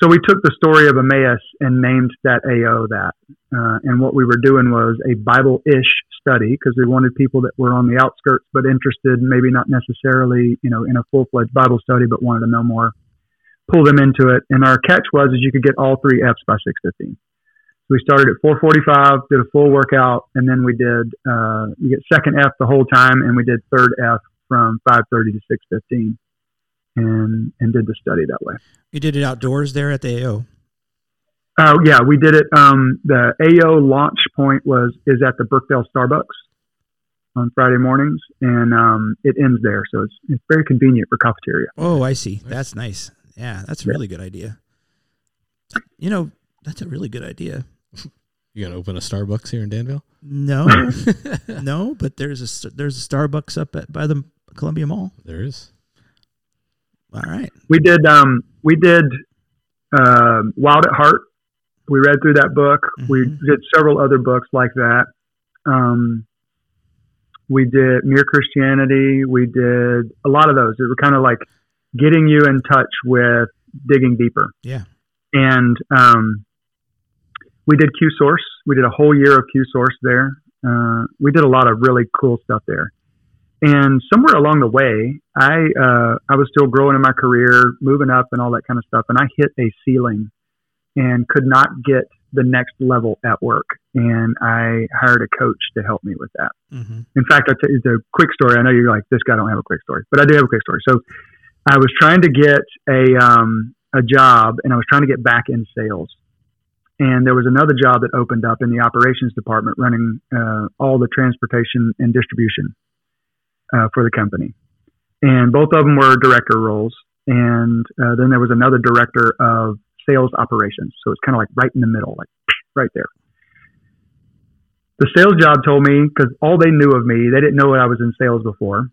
so we took the story of Emmaus and named that AO that. Uh, and what we were doing was a Bible-ish study because we wanted people that were on the outskirts but interested, maybe not necessarily, you know, in a full fledged Bible study, but wanted to know more. Pull them into it, and our catch was is you could get all three Fs by six fifteen. So we started at 4:45, did a full workout, and then we did uh, you get second F the whole time, and we did third F from 5:30 to 6:15, and and did the study that way. You did it outdoors there at the AO. Oh yeah, we did it. Um, the AO launch point was is at the Brookdale Starbucks on Friday mornings, and um, it ends there, so it's it's very convenient for Coffeteria. Oh, I see. That's nice. Yeah, that's a really good idea. You know, that's a really good idea. You gonna open a Starbucks here in Danville? No, no, but there's a there's a Starbucks up at by the Columbia Mall. There is. All right. We did um, we did uh, Wild at Heart. We read through that book. We Mhm. did several other books like that. Um, we did Mere Christianity. We did a lot of those. They were kind of like getting you in touch with digging deeper. Yeah. and um, we did Q Source. We did a whole year of Q Source there. Uh, we did a lot of really cool stuff there. And somewhere along the way, I uh, I was still growing in my career, moving up, and all that kind of stuff. And I hit a ceiling and could not get the next level at work. And I hired a coach to help me with that. Mm-hmm. In fact, I'll tell quick story. I know you're like, this guy don't have a quick story, but I do have a quick story. So I was trying to get a, um, a job and I was trying to get back in sales. And there was another job that opened up in the operations department running uh, all the transportation and distribution uh, for the company. And both of them were director roles. And uh, then there was another director of sales operations. So it's kind of like right in the middle, like right there the sales job told me because all they knew of me, they didn't know that I was in sales before.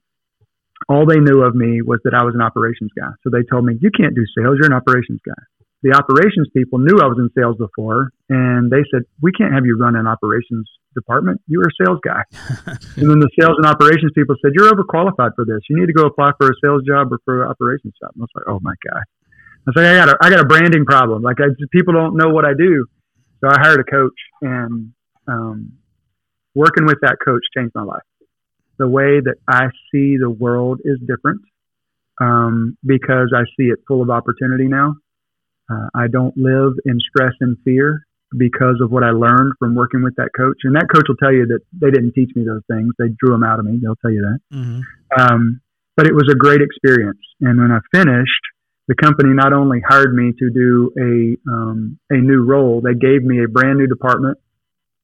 All they knew of me was that I was an operations guy. So they told me, "You can't do sales. You're an operations guy." The operations people knew I was in sales before, and they said, "We can't have you run an operations department. You were a sales guy." and then the sales and operations people said, "You're overqualified for this. You need to go apply for a sales job or for an operations job." And I was like, "Oh my god!" I was like, "I got a, I got a branding problem. Like, I, people don't know what I do." So I hired a coach, and um, working with that coach changed my life. The way that I see the world is different um, because I see it full of opportunity now. Uh, I don't live in stress and fear because of what I learned from working with that coach. And that coach will tell you that they didn't teach me those things; they drew them out of me. They'll tell you that. Mm-hmm. Um, but it was a great experience. And when I finished, the company not only hired me to do a um, a new role, they gave me a brand new department,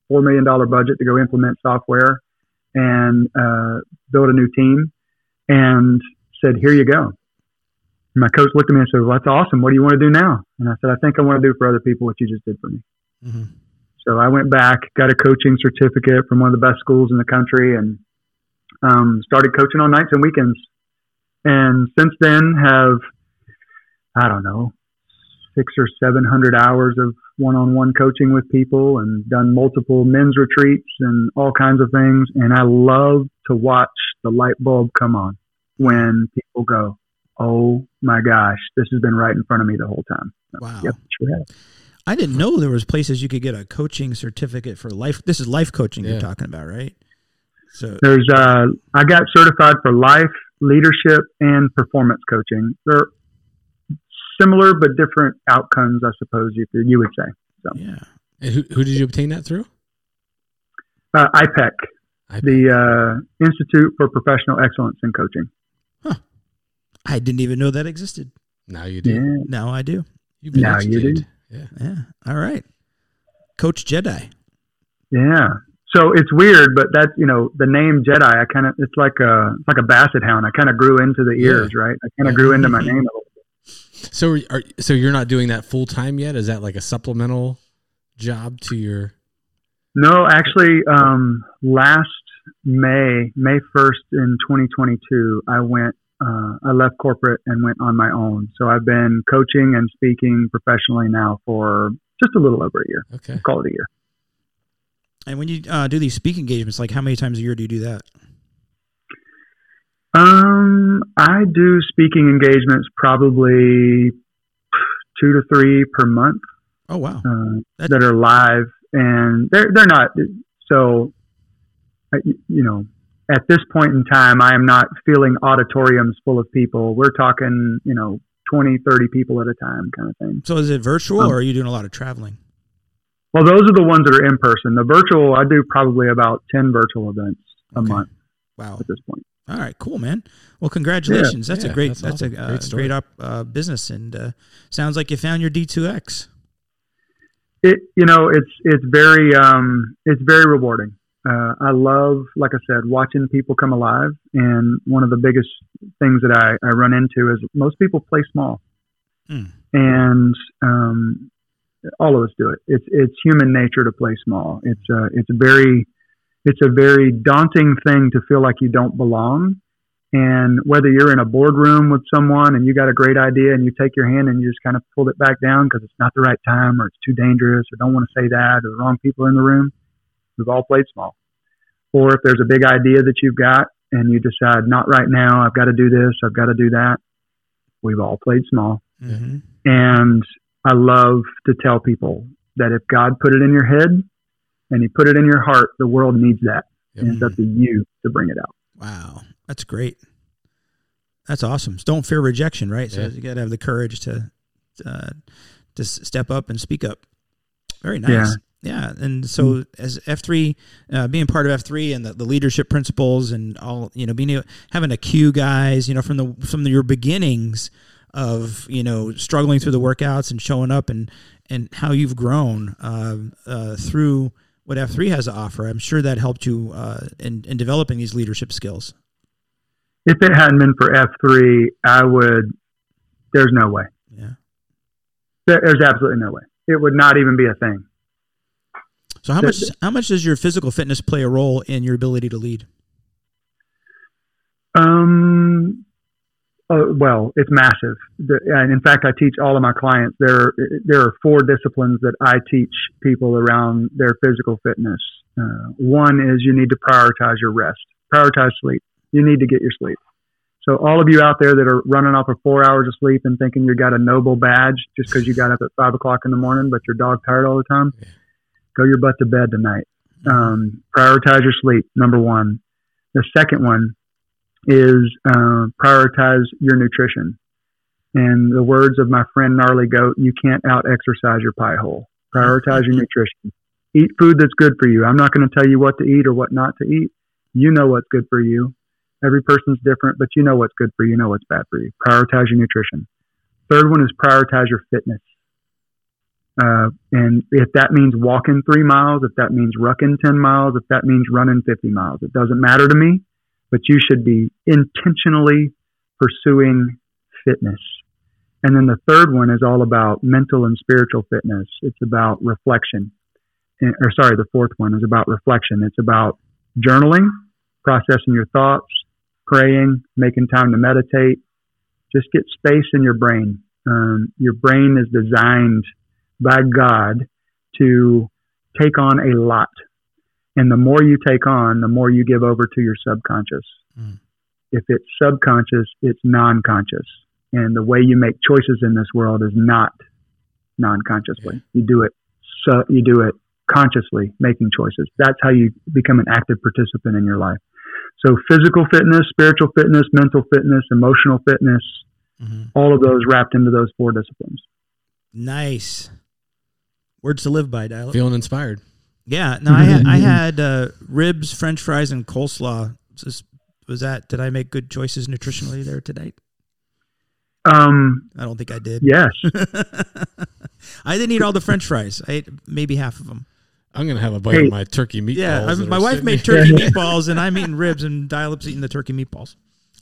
four million dollar budget to go implement software and uh, build a new team, and said, "Here you go." And my coach looked at me and said, "Well, that's awesome. What do you want to do now?" And I said, "I think I want to do for other people what you just did for me." Mm-hmm. So I went back, got a coaching certificate from one of the best schools in the country, and um, started coaching on nights and weekends. And since then, have I don't know six or seven hundred hours of one-on-one coaching with people, and done multiple men's retreats and all kinds of things. And I love to watch the light bulb come on when people go, "Oh my gosh, this has been right in front of me the whole time." Wow. Yep, sure has. I didn't know there was places you could get a coaching certificate for life. This is life coaching Yeah. you're talking about, right? So There's uh, I got certified for life, leadership, and performance coaching. They're similar but different outcomes, I suppose you you would say. So yeah. And who, who did you obtain that through? uh, IPEC, I, the uh, Institute for Professional Excellence in Coaching. Huh. I didn't even know that existed. now you do. Yeah, Now I do. You've been Now you do. Educated. Yeah. Yeah. All right. Coach Jedi. yeah. So it's weird, but that's you know the name Jedi. I kind of it's like a it's like a basset hound. I kind of grew into the ears, right? I kind of grew into my name a little. bit. So are, are so you're not doing that full time yet? Is that like a supplemental job to your? No, actually, um, last May, May 1st in 2022, I went, uh, I left corporate and went on my own. So I've been coaching and speaking professionally now for just a little over a year. Okay. Call it a year. And when you uh, do these speak engagements, like how many times a year do you do that? Um, I do speaking engagements probably two to three per month Oh wow. uh, That- that are live, and they're they're not so. you know, at this point in time, I am not filling auditoriums full of people. We're talking, you know, 20, 30 people at a time kind of thing. So is it virtual Um, or are you doing a lot of traveling? Well, those are the ones that are in person. The virtual, I do probably about 10 virtual events a Okay. month Wow. at this point. All right, cool, man. Well, congratulations. that's a great, that's that's, awesome. a uh, Great great up uh, business, and uh, sounds like you found your D2X. it you know it's it's very um it's very rewarding uh, i love like i said watching people come alive and one of the biggest things that i, I run into is most people play small. Mm. and um all of us do it. It's it's human nature to play small. It's a it's very it's a very daunting thing to feel like you don't belong. And whether you're in a boardroom with someone and you got a great idea and you take your hand and you just kind of pull it back down because it's not the right time or it's too dangerous or don't want to say that or the wrong people are in the room, we've all played small. Or if there's a big idea that you've got and you decide, not right now, I've got to do this, I've got to do that, we've all played small. Mm-hmm. And I love to tell people that if God put it in your head and He put it in your heart, the world needs that. And it's up to you to bring it out. Wow, that's great. That's awesome. Don't fear rejection, right? So Yeah. you got to have the courage to uh, to step up and speak up. Very nice. Yeah. Yeah, and so as F three, uh, being part of F three and the, the leadership principles and all, you know, being having a cue guys, you know, from the from the, your beginnings of you know struggling through the workouts and showing up and and how you've grown uh, uh, through what F three has to offer. I'm sure that helped you uh, in in developing these leadership skills. If it hadn't been for F3, I would, there's no way. Yeah. There, there's absolutely no way. It would not even be a thing. So how much how much does your physical fitness play a role in your ability to lead? Um, uh, well, it's massive. The, and in fact, I teach all of my clients. There, there are four disciplines that I teach people around their physical fitness. Uh, one is you need to prioritize your rest, prioritize sleep. You need to get your sleep. So all of you out there that are running off of four hours of sleep and thinking you got a noble badge just because you got up at five o'clock in the morning, but you're dog tired all the time, go your butt to bed tonight. Um, prioritize your sleep. Number one. The second one is uh, prioritize your nutrition. And the words of my friend Gnarly Goat, you can't out exercise your pie hole. Prioritize your nutrition. Eat food that's good for you. I'm not going to tell you what to eat or what not to eat. You know what's good for you. Every person's different, but you know what's good for you, you know what's bad for you. Prioritize your nutrition. Third one is prioritize your fitness. Uh, and if that means walking three miles, if that means rucking 10 miles, if that means running 50 miles, it doesn't matter to me but you should be intentionally pursuing fitness. And then the third one is all about mental and spiritual fitness. It's about reflection. Or sorry, the fourth one is about reflection. It's about journaling, processing your thoughts, praying, making time to meditate. Just get space in your brain. Um, your brain is designed by God to take on a lot. And the more you take on, the more you give over to your subconscious. Mm. If it's subconscious, it's non conscious. And the way you make choices in this world is not non consciously. You do it so you do it consciously making choices. That's how you become an active participant in your life. So physical fitness, spiritual fitness, mental fitness, emotional fitness, Mhm. all of those wrapped into those four disciplines. Nice words to live by, dial. Feeling inspired. Yeah, no, I had, I had uh, ribs, French fries, and coleslaw. Just, was that? Did I make good choices nutritionally there tonight? Um, I don't think I did. yes. I didn't eat all the French fries. I ate maybe half of them. I'm gonna have a bite Hey. of my turkey meatballs. Yeah, I, that my wife made turkey meatballs, and I'm eating ribs, and Dial-Up's eating the turkey meatballs.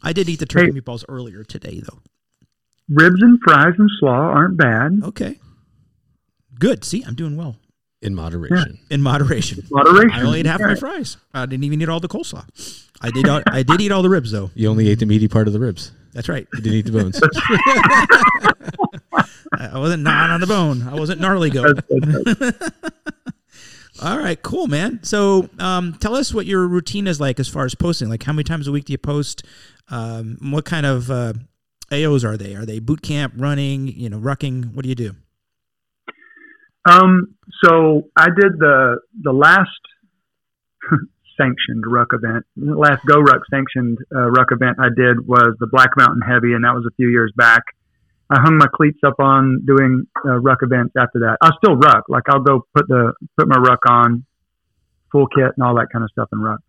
I did eat the turkey Hey. meatballs earlier today, though. Ribs and fries and slaw aren't bad. Okay, good. See, I'm doing well in moderation. in moderation. Moderation. I only ate half my fries. I didn't even eat all the coleslaw. I did. All, I did eat all the ribs, though. You only ate the meaty part of the ribs. That's right. You didn't eat the bones. I I wasn't gnawing on the bone. I wasn't gnarly goat. That's- that's- All right, cool, man. So, um, tell us what your routine is like as far as posting. Like, how many times a week do you post? Um, what kind of uh, AOs are they? Are they boot camp, running, you know, rucking? What do you do? Um, so I did the the last sanctioned ruck event. The last Go Ruck sanctioned uh, ruck event I did was the Black Mountain Heavy, and that was a few years back. I hung my cleats up on doing uh, ruck events after that. I'll still ruck, like I'll go put the put my ruck on, full kit and all that kind of stuff in ruck.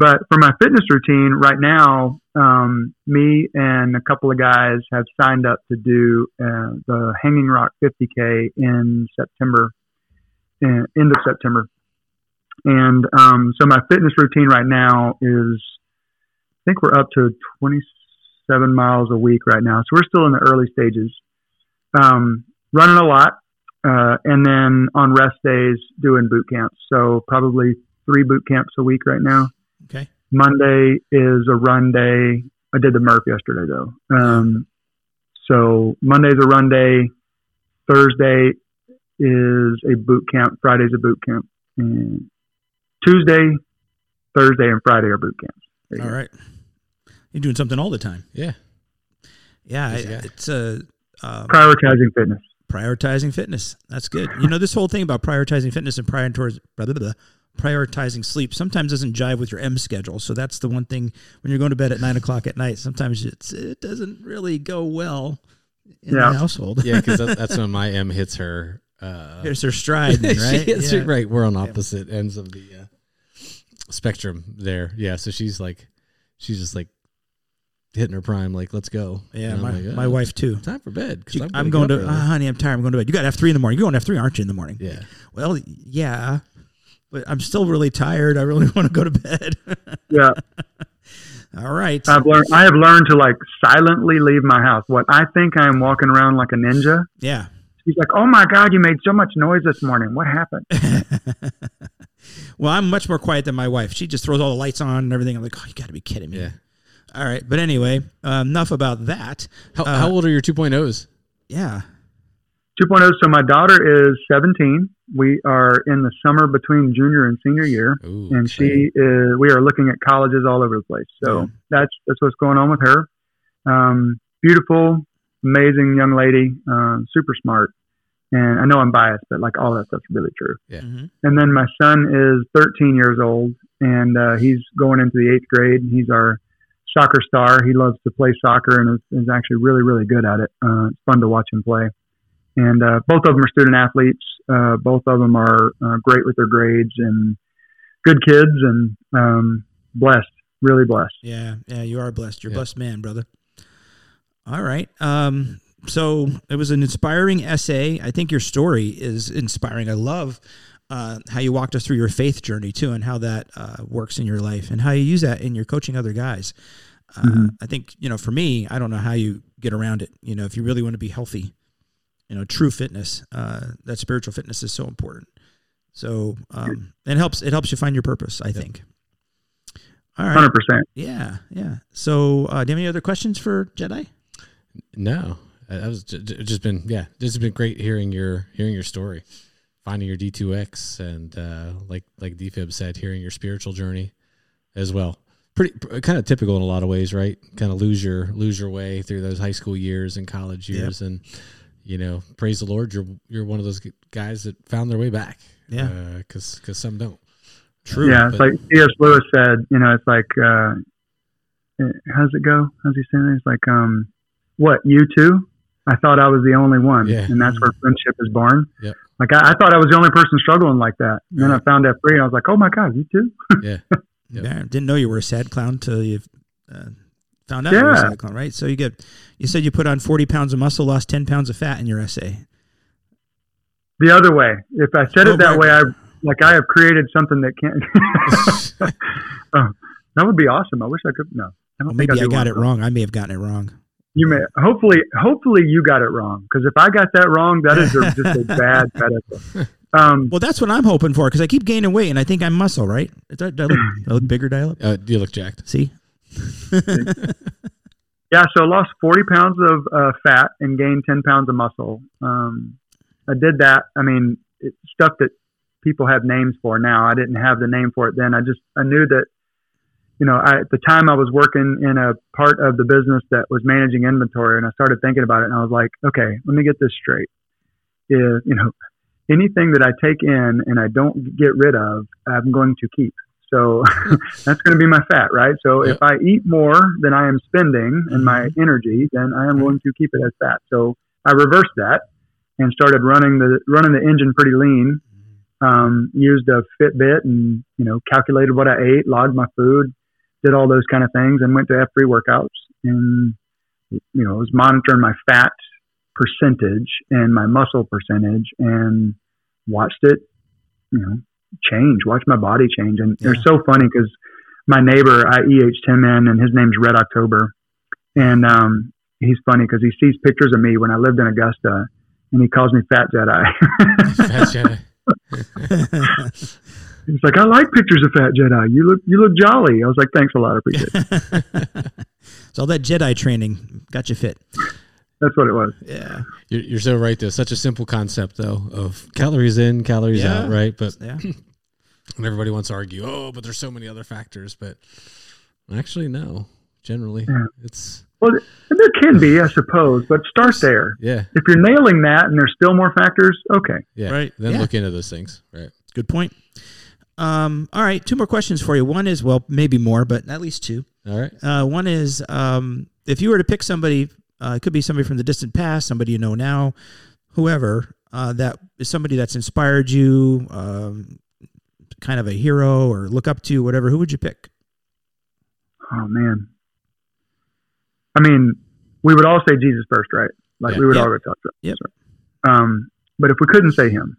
But for my fitness routine right now, um, me and a couple of guys have signed up to do uh, the Hanging Rock 50K in September, in, end of September. And um, so my fitness routine right now is, I think we're up to 27 miles a week right now. So we're still in the early stages. Um, running a lot, uh, and then on rest days doing boot camps. So probably three boot camps a week right now. Okay. Monday is a run day. I did the Murph yesterday though. Um, so Monday's a run day. Thursday is a boot camp. Friday's a boot camp. And Tuesday, Thursday, and Friday are boot camps. There you All go. right. You're doing something all the time. Yeah. Yeah, I, Busy it's a uh, Prioritizing fitness. prioritizing fitness. That's good. You know, this whole thing about prioritizing fitness and prior towards blah, blah, blah, prioritizing sleep sometimes doesn't jive with your M schedule. So that's the one thing when you're going to bed at nine o'clock at night. Sometimes it's it doesn't really go well in Yeah. the household. Yeah, because that, that's when my M hits her. Uh, Here's their stride, right? hits Yeah. it right. We're on opposite ends of the uh, spectrum there. Yeah, so she's like, she's just like hitting her prime. Like, let's go. Yeah, my, I'm like, my "Oh, wife too. Time for bed. 'cause She- I'm, I'm gonna going get to, up uh, early." honey, I'm tired. I'm going to bed. You got F three in the morning. You're going to F three, aren't you, in the morning? yeah. Well, yeah, but I'm still really tired. I really want to go to bed. Yeah. All right. I've learned, I have learned to like silently leave my house. What I think I am walking around like a ninja. yeah. He's like, "Oh my God, you made so much noise this morning. What happened?" Well, I'm much more quiet than my wife. She just throws all the lights on and everything. I'm like, oh, you got to be kidding me. Yeah. All right. But anyway, uh, enough about that. How, Uh, how old are your 2.0s? Yeah. 2.0. oh, So my daughter is 17. We are in the summer between junior and senior year, Ooh, and she is. We are looking at colleges all over the place. So Yeah. that's that's what's going on with her. Um, beautiful, amazing young lady, uh, super smart. And I know I'm biased, but like all that stuff's really true. Yeah. Mhm. And then my son is 13 years old, and uh, he's going into the eighth grade. He's our soccer star. He loves to play soccer and is, is actually really, really good at it. Uh, it's fun to watch him play. And uh, both of them are student athletes. Uh, both of them are uh, great with their grades and good kids and um, blessed, really blessed. Yeah. Yeah. You are blessed. You're a Yeah. blessed man, brother. All right. Um, so it was an inspiring essay. I think your story is inspiring. I love uh, how you walked us through your faith journey too, and how that uh, works in your life, and how you use that in your coaching other guys. Uh, Mhm. I think you know, for me, I don't know how you get around it. You know, if you really want to be healthy, you know, true fitness, uh, that spiritual fitness is so important. So um, it helps. It helps you find your purpose. I think. All right. 100%. Yeah, yeah. So, uh, do you have any other questions for Jedi? No, i was ju- ju- just been yeah. This has been great hearing your hearing your story, finding your D two X, and uh, like like Defib said, hearing your spiritual journey as well. Pretty kind of typical in a lot of ways, right? Kind of lose your lose your way through those high school years and college Yep. years, and you know, praise the Lord, you're you're one of those guys that found their way back. Yeah. because because some don't. True. Yeah, it's but- like C.S. Lewis said, you know, it's like, uh, how's it go? How's he saying it? It's like, um, what, you too? I thought I was the only one. Yeah. And that's where friendship is born. Yep. Like, I, I thought I was the only person struggling like that. And then I found that free, and I was like, oh my God, you too? Yeah, Yeah, didn't know you were a sad clown till you uh, found out you were a Yeah. sad right? So you get, you said you put on forty pounds of muscle, lost ten pounds of fat in your essay. The other way. If I said Oh, it that right. way, I like I have created something that can't. oh, that would be awesome. I wish I could. No, I don't Well, think maybe I do got it wrong. I may have gotten it wrong. You may hopefully hopefully you got it wrong because if I got that wrong, that is a, just a bad bad. essay. Um, Well, that's what I'm hoping for because I keep gaining weight and I think I'm muscle, right? Do I, do I look, do I look bigger? Do I look? uh, you look jacked. See? Yeah, so I lost 40 pounds of uh, fat and gained 10 pounds of muscle. Um, I did that. I mean, it's stuff that people have names for now. I didn't have the name for it then. I just, I knew that, you know, I, at the time I was working in a part of the business that was managing inventory and I started thinking about it and I was like, okay, let me get this straight. If, you know, anything that I take in and I don't get rid of, I'm going to keep. So that's going to be my fat, right? So Yep. if I eat more than I am spending in my Mm-hmm. energy, then I am willing to keep it as fat. So I reversed that and started running the running the engine pretty lean. Um, used a Fitbit and you know calculated what I ate, logged my food, did all those kind of things, and went to F3 workouts and you know was monitoring my fat percentage and my muscle percentage and watched it you know change, watch my body change. And they're so funny because my neighbor, I EH him in, and his name's Red October. And um, he's funny because he sees pictures of me when I lived in Augusta, and he calls me Fat Jedi. Fat Jedi. he's like, I like pictures of Fat Jedi. You look, you look jolly. I was like, thanks a lot, I appreciate it. so all that Jedi training got you fit. That's what it was. Yeah. You're, you're so right. Though such a simple concept though of calories in, calories Yeah. out, right? But Yeah. and everybody wants to argue, oh, but there's so many other factors. But actually, no. Generally, Yeah. it's Well, there can be, I suppose, but start there. yeah, If you're nailing that and there's still more factors, okay. yeah. Right. Then Yeah. look into those things, right? Good point. Um, all right, two more questions for you. One is, well, maybe more, but at least two. All right. Uh, one is, um, if you were to pick somebody, uh, it could be somebody from the distant past, somebody you know now, whoever, uh, that is somebody that's inspired you, um, kind of a hero or look up to, whatever. Who would you pick? Oh man. I mean, we would all say Jesus first, right? Like Yeah. we would Yep. all go talk to Yep. Um, but if we couldn't say him,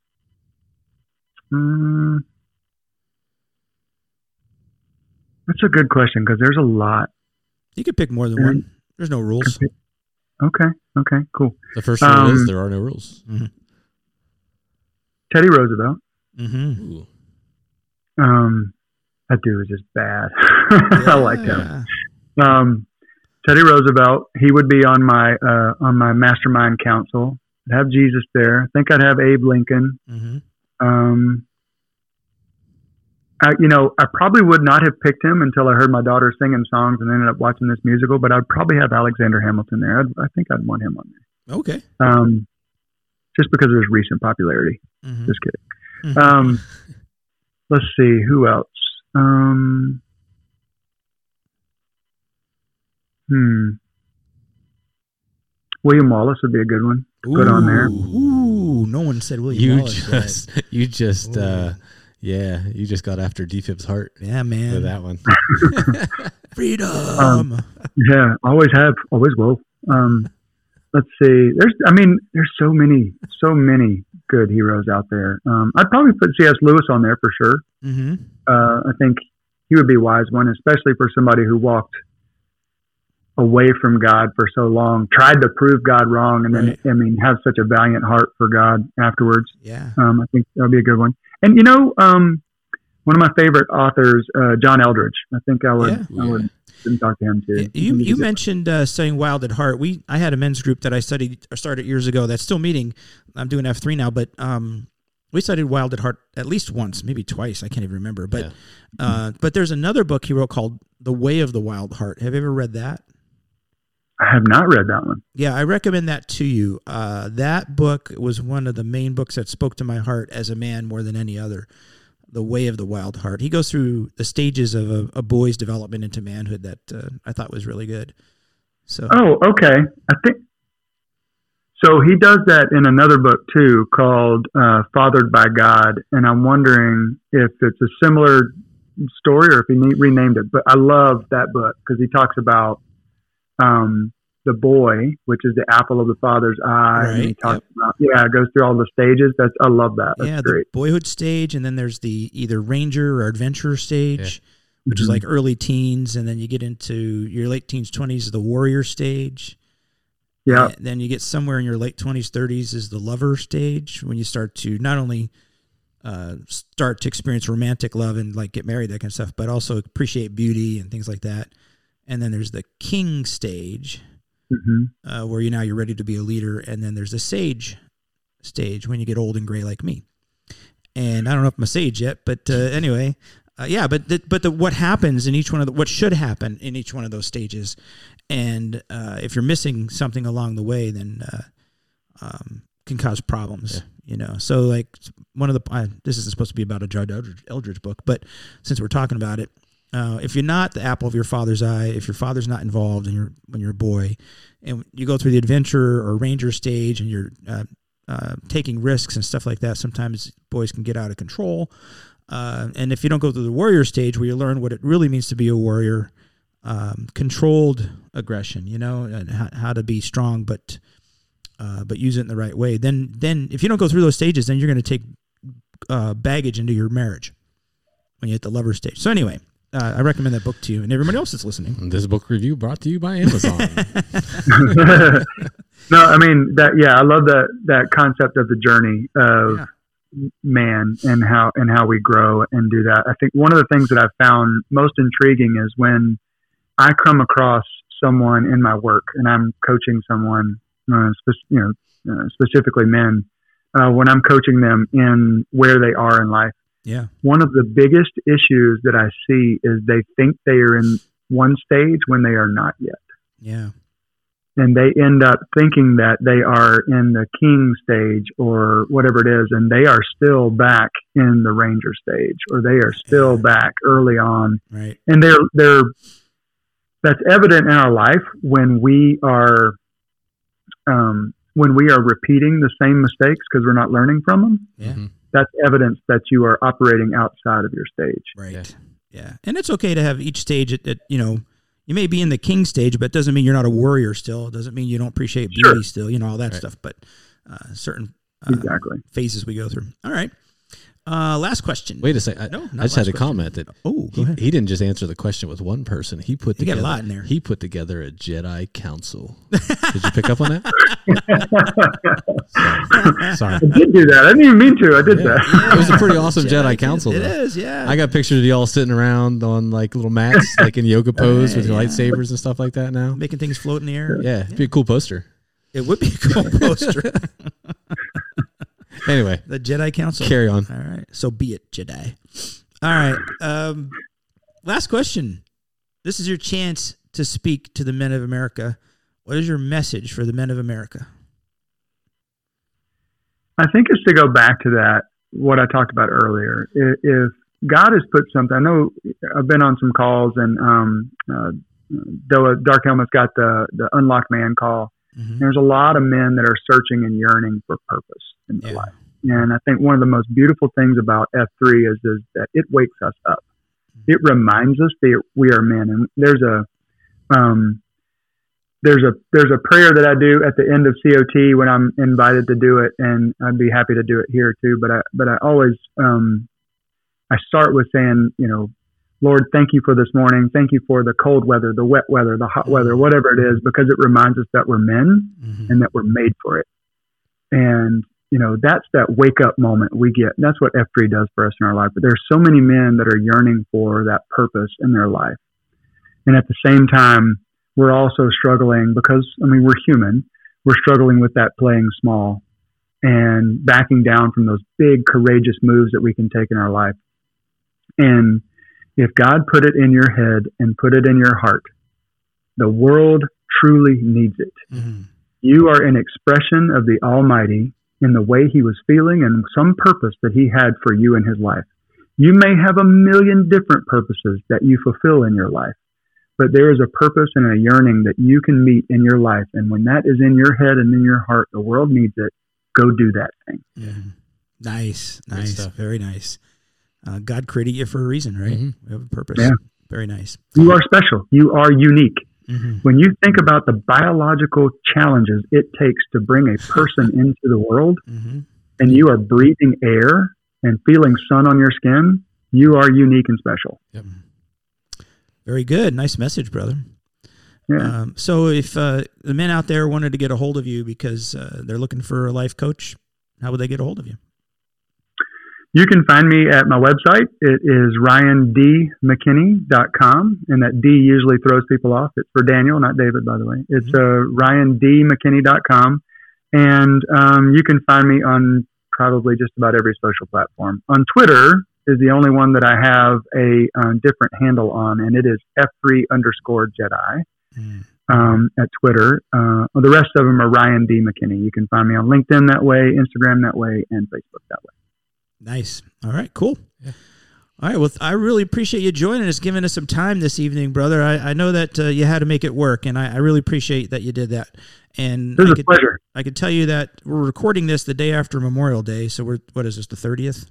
mm, that's a good question because there's a lot. You could pick more than Yeah. one. There's no rules. Okay, okay, cool. The first rule is Um, there are no rules. Teddy Roosevelt. Mm-hmm. Ooh. Um, that dude is just bad. I like him. Um, Teddy Roosevelt. He would be on my uh, on my mastermind council. I'd have Jesus there. I think I'd have Abe Lincoln. Mm-hmm. Um, I, you know, I probably would not have picked him until I heard my daughter singing songs and ended up watching this musical. But I'd probably have Alexander Hamilton there. I'd, I think I'd want him on there. Okay. um, just because of his recent popularity. Mhm. Just kidding. Mhm. Um, let's see who else. Um, hmm. William Wallace would be a good one. Put on there. Ooh, no one said William You Wallace yet. just, you just, uh, yeah, you just got after DFib's heart Yeah, with man. that one. Freedom. Um, Yeah, always have, always will. Um, let's see. There's, I mean, there's so many, so many good heroes out there. Um, I'd probably put C.S. Lewis on there for sure. mm-hmm. Uh, I think he would be a wise one, especially for somebody who walked away from God for so long, tried to prove God wrong, and then, Right. I mean, have such a valiant heart for God afterwards. Yeah. Um, I think that would be a good one. And you know, um, one of my favorite authors, uh, John Eldredge. I think I would, Yeah. I would didn't talk to him too. You I think he's you mentioned uh, studying Wild at Heart. We I had a men's group that I studied or started years ago. That's still meeting. I'm doing F three now, but um, we studied Wild at Heart at least once, maybe twice. I can't even remember. But Yeah. uh, but there's another book he wrote called The Way of the Wild Heart. Have you ever read that? I have not read that one. Yeah, I recommend that to you. Uh, that book was one of the main books that spoke to my heart as a man more than any other. The Way of the Wild Heart. He goes through the stages of a, a boy's development into manhood that uh, I thought was really good. So Oh, okay. I think so. He does that in another book too, called uh, "Fathered by God," and I'm wondering if it's a similar story or if he renamed it. But I love that book because he talks about um, the boy, which is the apple of the father's eye. and he talks yep. about yeah, it goes through all the stages. That's I love that. That's yeah, the boyhood stage, and then there's the either ranger or adventurer stage, which is Mhm. like early teens, and then you get into your late teens, twenties, the warrior stage. Yeah, then you get somewhere in your late twenties, thirties is the lover stage when you start to not only uh, start to experience romantic love and like get married, that kind of stuff, but also appreciate beauty and things like that. And then there's the king stage, hmm uh, where you now you're ready to be a leader, and then there's the sage stage when you get old and gray like me. And I don't know if I'm a sage yet, but uh, anyway, uh, yeah. But the, but the, what happens in each one of the what should happen in each one of those stages, and uh, if you're missing something along the way, then uh, um, can cause problems. You know, so like one of the I, this isn't supposed to be about a Judd Eldredge, Eldredge book, but since we're talking about it, uh, if you're not the apple of your father's eye, if your father's not involved and you're when you're a boy, and you go through the adventure or ranger stage and you're uh, uh, taking risks and stuff like that, sometimes boys can get out of control. Uh, and if you don't go through the warrior stage where you learn what it really means to be a warrior, um, controlled aggression, you know, and how, how to be strong, but uh, but use it in the right way. Then then if you don't go through those stages, then you're going to take uh, baggage into your marriage when you hit the lover stage. So anyway, uh, I recommend that book to you and everybody else that's listening. This book review brought to you by Amazon. no, I mean that. Yeah, I love that that concept of the journey of Yeah. man and how and how we grow and do that. I think one of the things that I've found most intriguing is when I come across someone in my work and I'm coaching someone, uh, spe- you know, uh, specifically men. Uh, when I'm coaching them in where they are in life, Yeah. one of the biggest issues that I see is they think they are in one stage when they are not yet Yeah. and they end up thinking that they are in the king stage or whatever it is, and they are still back in the ranger stage, or they are still Yeah. back early on, Right. and they're they're that's evident in our life when we are um, when we are repeating the same mistakes because we're not learning from them. Yeah. Mhm. That's evidence that you are operating outside of your stage. Right. Yeah. Yeah. And it's okay to have each stage at, at you know, you may be in the king stage, but it doesn't mean you're not a warrior still. It doesn't mean you don't appreciate Sure. beauty still, you know, all that Right. stuff. But uh, certain uh, Exactly. phases we go through. All right. Uh, last question. Wait a second. I, No, not I just had last a question. comment that Oh, go he, ahead. he didn't just answer the question with one person. He put He got a together lot in there. He put together a Jedi council. Did you pick up on that? Sorry. I did do that. I didn't even mean to. I did Yeah. that. It was a pretty awesome Jedi council. It though. is, yeah. I got pictures of y'all sitting around on like little mats, like in yoga pose with your yeah. lightsabers and stuff like that now. making things float in the air. Yeah, it'd be a cool poster. It would be a cool poster. Anyway, the Jedi Council. carry on. All right. So be it, Jedi. All right. Um, last question. This is your chance to speak to the men of America. What is your message for the men of America? I think it's to go back to that what I talked about earlier. If God has put something, I know I've been on some calls, and um, uh, Dark Helmet's got the the Unlock Man call. Mhm. There's a lot of men that are searching and yearning for purpose in their Yeah. life, and I think one of the most beautiful things about F3 is is that it wakes us up. It reminds us that we are men, and there's a um, there's a there's a prayer that I do at the end of COT when I'm invited to do it, and I'd be happy to do it here too. But I but I always um, I start with saying, you know, Lord, thank you for this morning. Thank you for the cold weather, the wet weather, the hot weather, whatever it is, because it reminds us that we're men Mhm. and that we're made for it. And you know, that's that wake up moment we get. That's what F3 does for us in our life. But there's so many men that are yearning for that purpose in their life. And at the same time, we're also struggling because, I mean, we're human. We're struggling with that playing small and backing down from those big, courageous moves that we can take in our life. And if God put it in your head and put it in your heart, the world truly needs it. Mhm. You are an expression of the Almighty in the way He was feeling and some purpose that He had for you in His life. You may have a million different purposes that you fulfill in your life, but there is a purpose and a yearning that you can meet in your life. And when that is in your head and in your heart, the world needs it. Go do that thing. Mhm. Nice. Nice. stuff. Very nice. Uh, God created you for a reason, right? Mhm. We have a purpose. Yeah. Very nice. You are special. You are unique. hmm When you think about the biological challenges it takes to bring a person into the world, hmm and you are breathing air and feeling sun on your skin, you are unique and special. Very good. Nice message, brother. Yeah. Um, so, if uh, the men out there wanted to get a hold of you because uh, they're looking for a life coach, how would they get a hold of you? You can find me at my website. It is ryandmckinney.com, and that D usually throws people off. It's for Daniel, not David, by the way. It's uh, ryandmckinney.com, and um, you can find me on probably just about every social platform. On Twitter is the only one that I have a uh, different handle on, and it is F3 underscore Jedi. Mm. um, at Twitter. Uh, the rest of them are Ryan D. McKinney. You can find me on LinkedIn that way, Instagram that way, and Facebook that way. Nice. All right, cool. Yeah. All right. Well, I really appreciate you joining us, giving us some time this evening, brother. I, I know that uh, you had to make it work, and I, I really appreciate that you did that. And It was I a could, pleasure. I could tell you that we're recording this the day after Memorial Day, so we're what is this the thirtieth?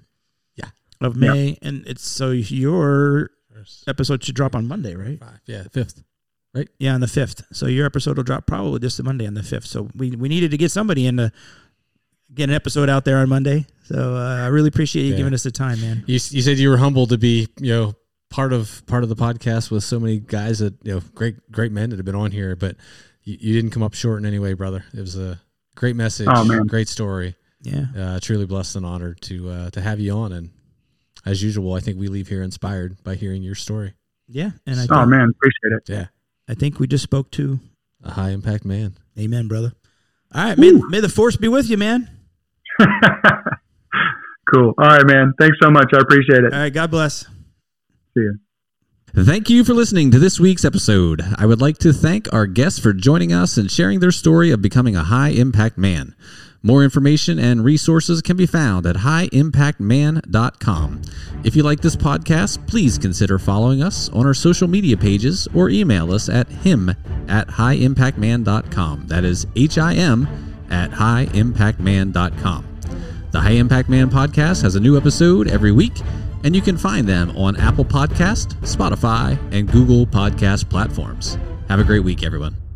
Yeah. Of May, and it's so your episode should drop on Monday, right? Five. Yeah, fifth. Right. Yeah, on the fifth. So your episode will drop probably just the Monday on the fifth. So we we needed to get somebody in to get an episode out there on Monday. So uh, I really appreciate you Yeah. giving us the time, man. You, you said you were humbled to be, you know, part of part of the podcast with so many guys that you know, great great men that have been on here, but you, you didn't come up short in any way, brother. It was a great message, Oh, great story. Yeah. Uh, truly blessed and honored to uh, to have you on, and as usual, I think we leave here inspired by hearing your story. Yeah. And I Oh man, appreciate it. Yeah, I think we just spoke to a high impact man. Amen, brother. All right, may, may the force be with you, man. cool. All right, man. Thanks so much. I appreciate it. All right, God bless. See you. Thank you for listening to this week's episode. I would like to thank our guests for joining us and sharing their story of becoming a high impact man. More information and resources can be found at highimpactman.com. If you like this podcast, please consider following us on our social media pages or email us at him at highimpactman.com. That is H I M at highimpactman.com. The High Impact Man podcast has a new episode every week, and you can find them on Apple Podcast, Spotify, and Google Podcast platforms. Have a great week, everyone.